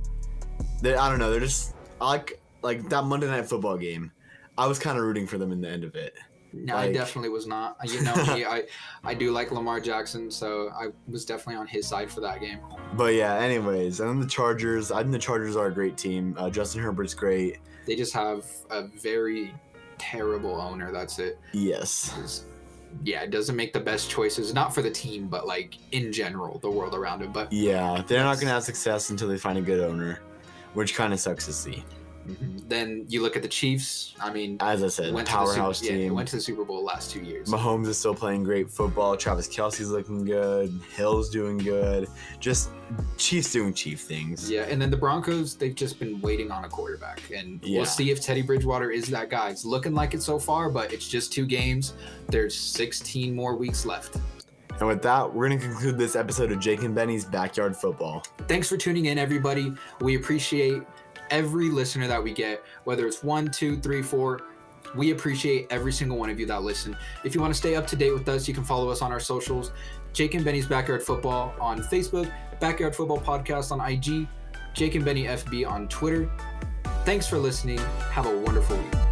they, I don't know. They're just like like that Monday Night Football game. I was kind of rooting for them in the end of it. No, I definitely was not. You know me, I I do like Lamar Jackson, so I was definitely on his side for that game. But yeah, anyways, and then the Chargers. I think the Chargers are a great team. Uh, Justin Herbert's great. They just have a very terrible owner. That's it. Yes. It's- yeah, it doesn't make the best choices, not for the team, but like in general, the world around him. But Yeah, they're not gonna have success until they find a good owner, which kind of sucks to see. Mm-hmm. then you look at the Chiefs. I mean, As I said, went to the powerhouse Super, yeah, team. went to the Super Bowl last two years. Mahomes is still playing great football. Travis Kelce's looking good. Hill's doing good. Just Chiefs doing Chief things. Yeah, and then the Broncos, they've just been waiting on a quarterback. And Yeah. we'll see if Teddy Bridgewater is that guy. It's looking like it so far, but it's just two games. There's 16 more weeks left. And with that, we're gonna conclude this episode of Jake and Benny's Backyard Football. Thanks for tuning in, everybody. We appreciate every listener that we get, whether it's one, two, three, four. We appreciate every single one of you that listen. If you want to stay up to date with us, you can follow us on our socials Jake and Benny's Backyard Football on Facebook, Backyard Football Podcast on IG, Jake and Benny FB on Twitter. Thanks for listening. Have a wonderful week.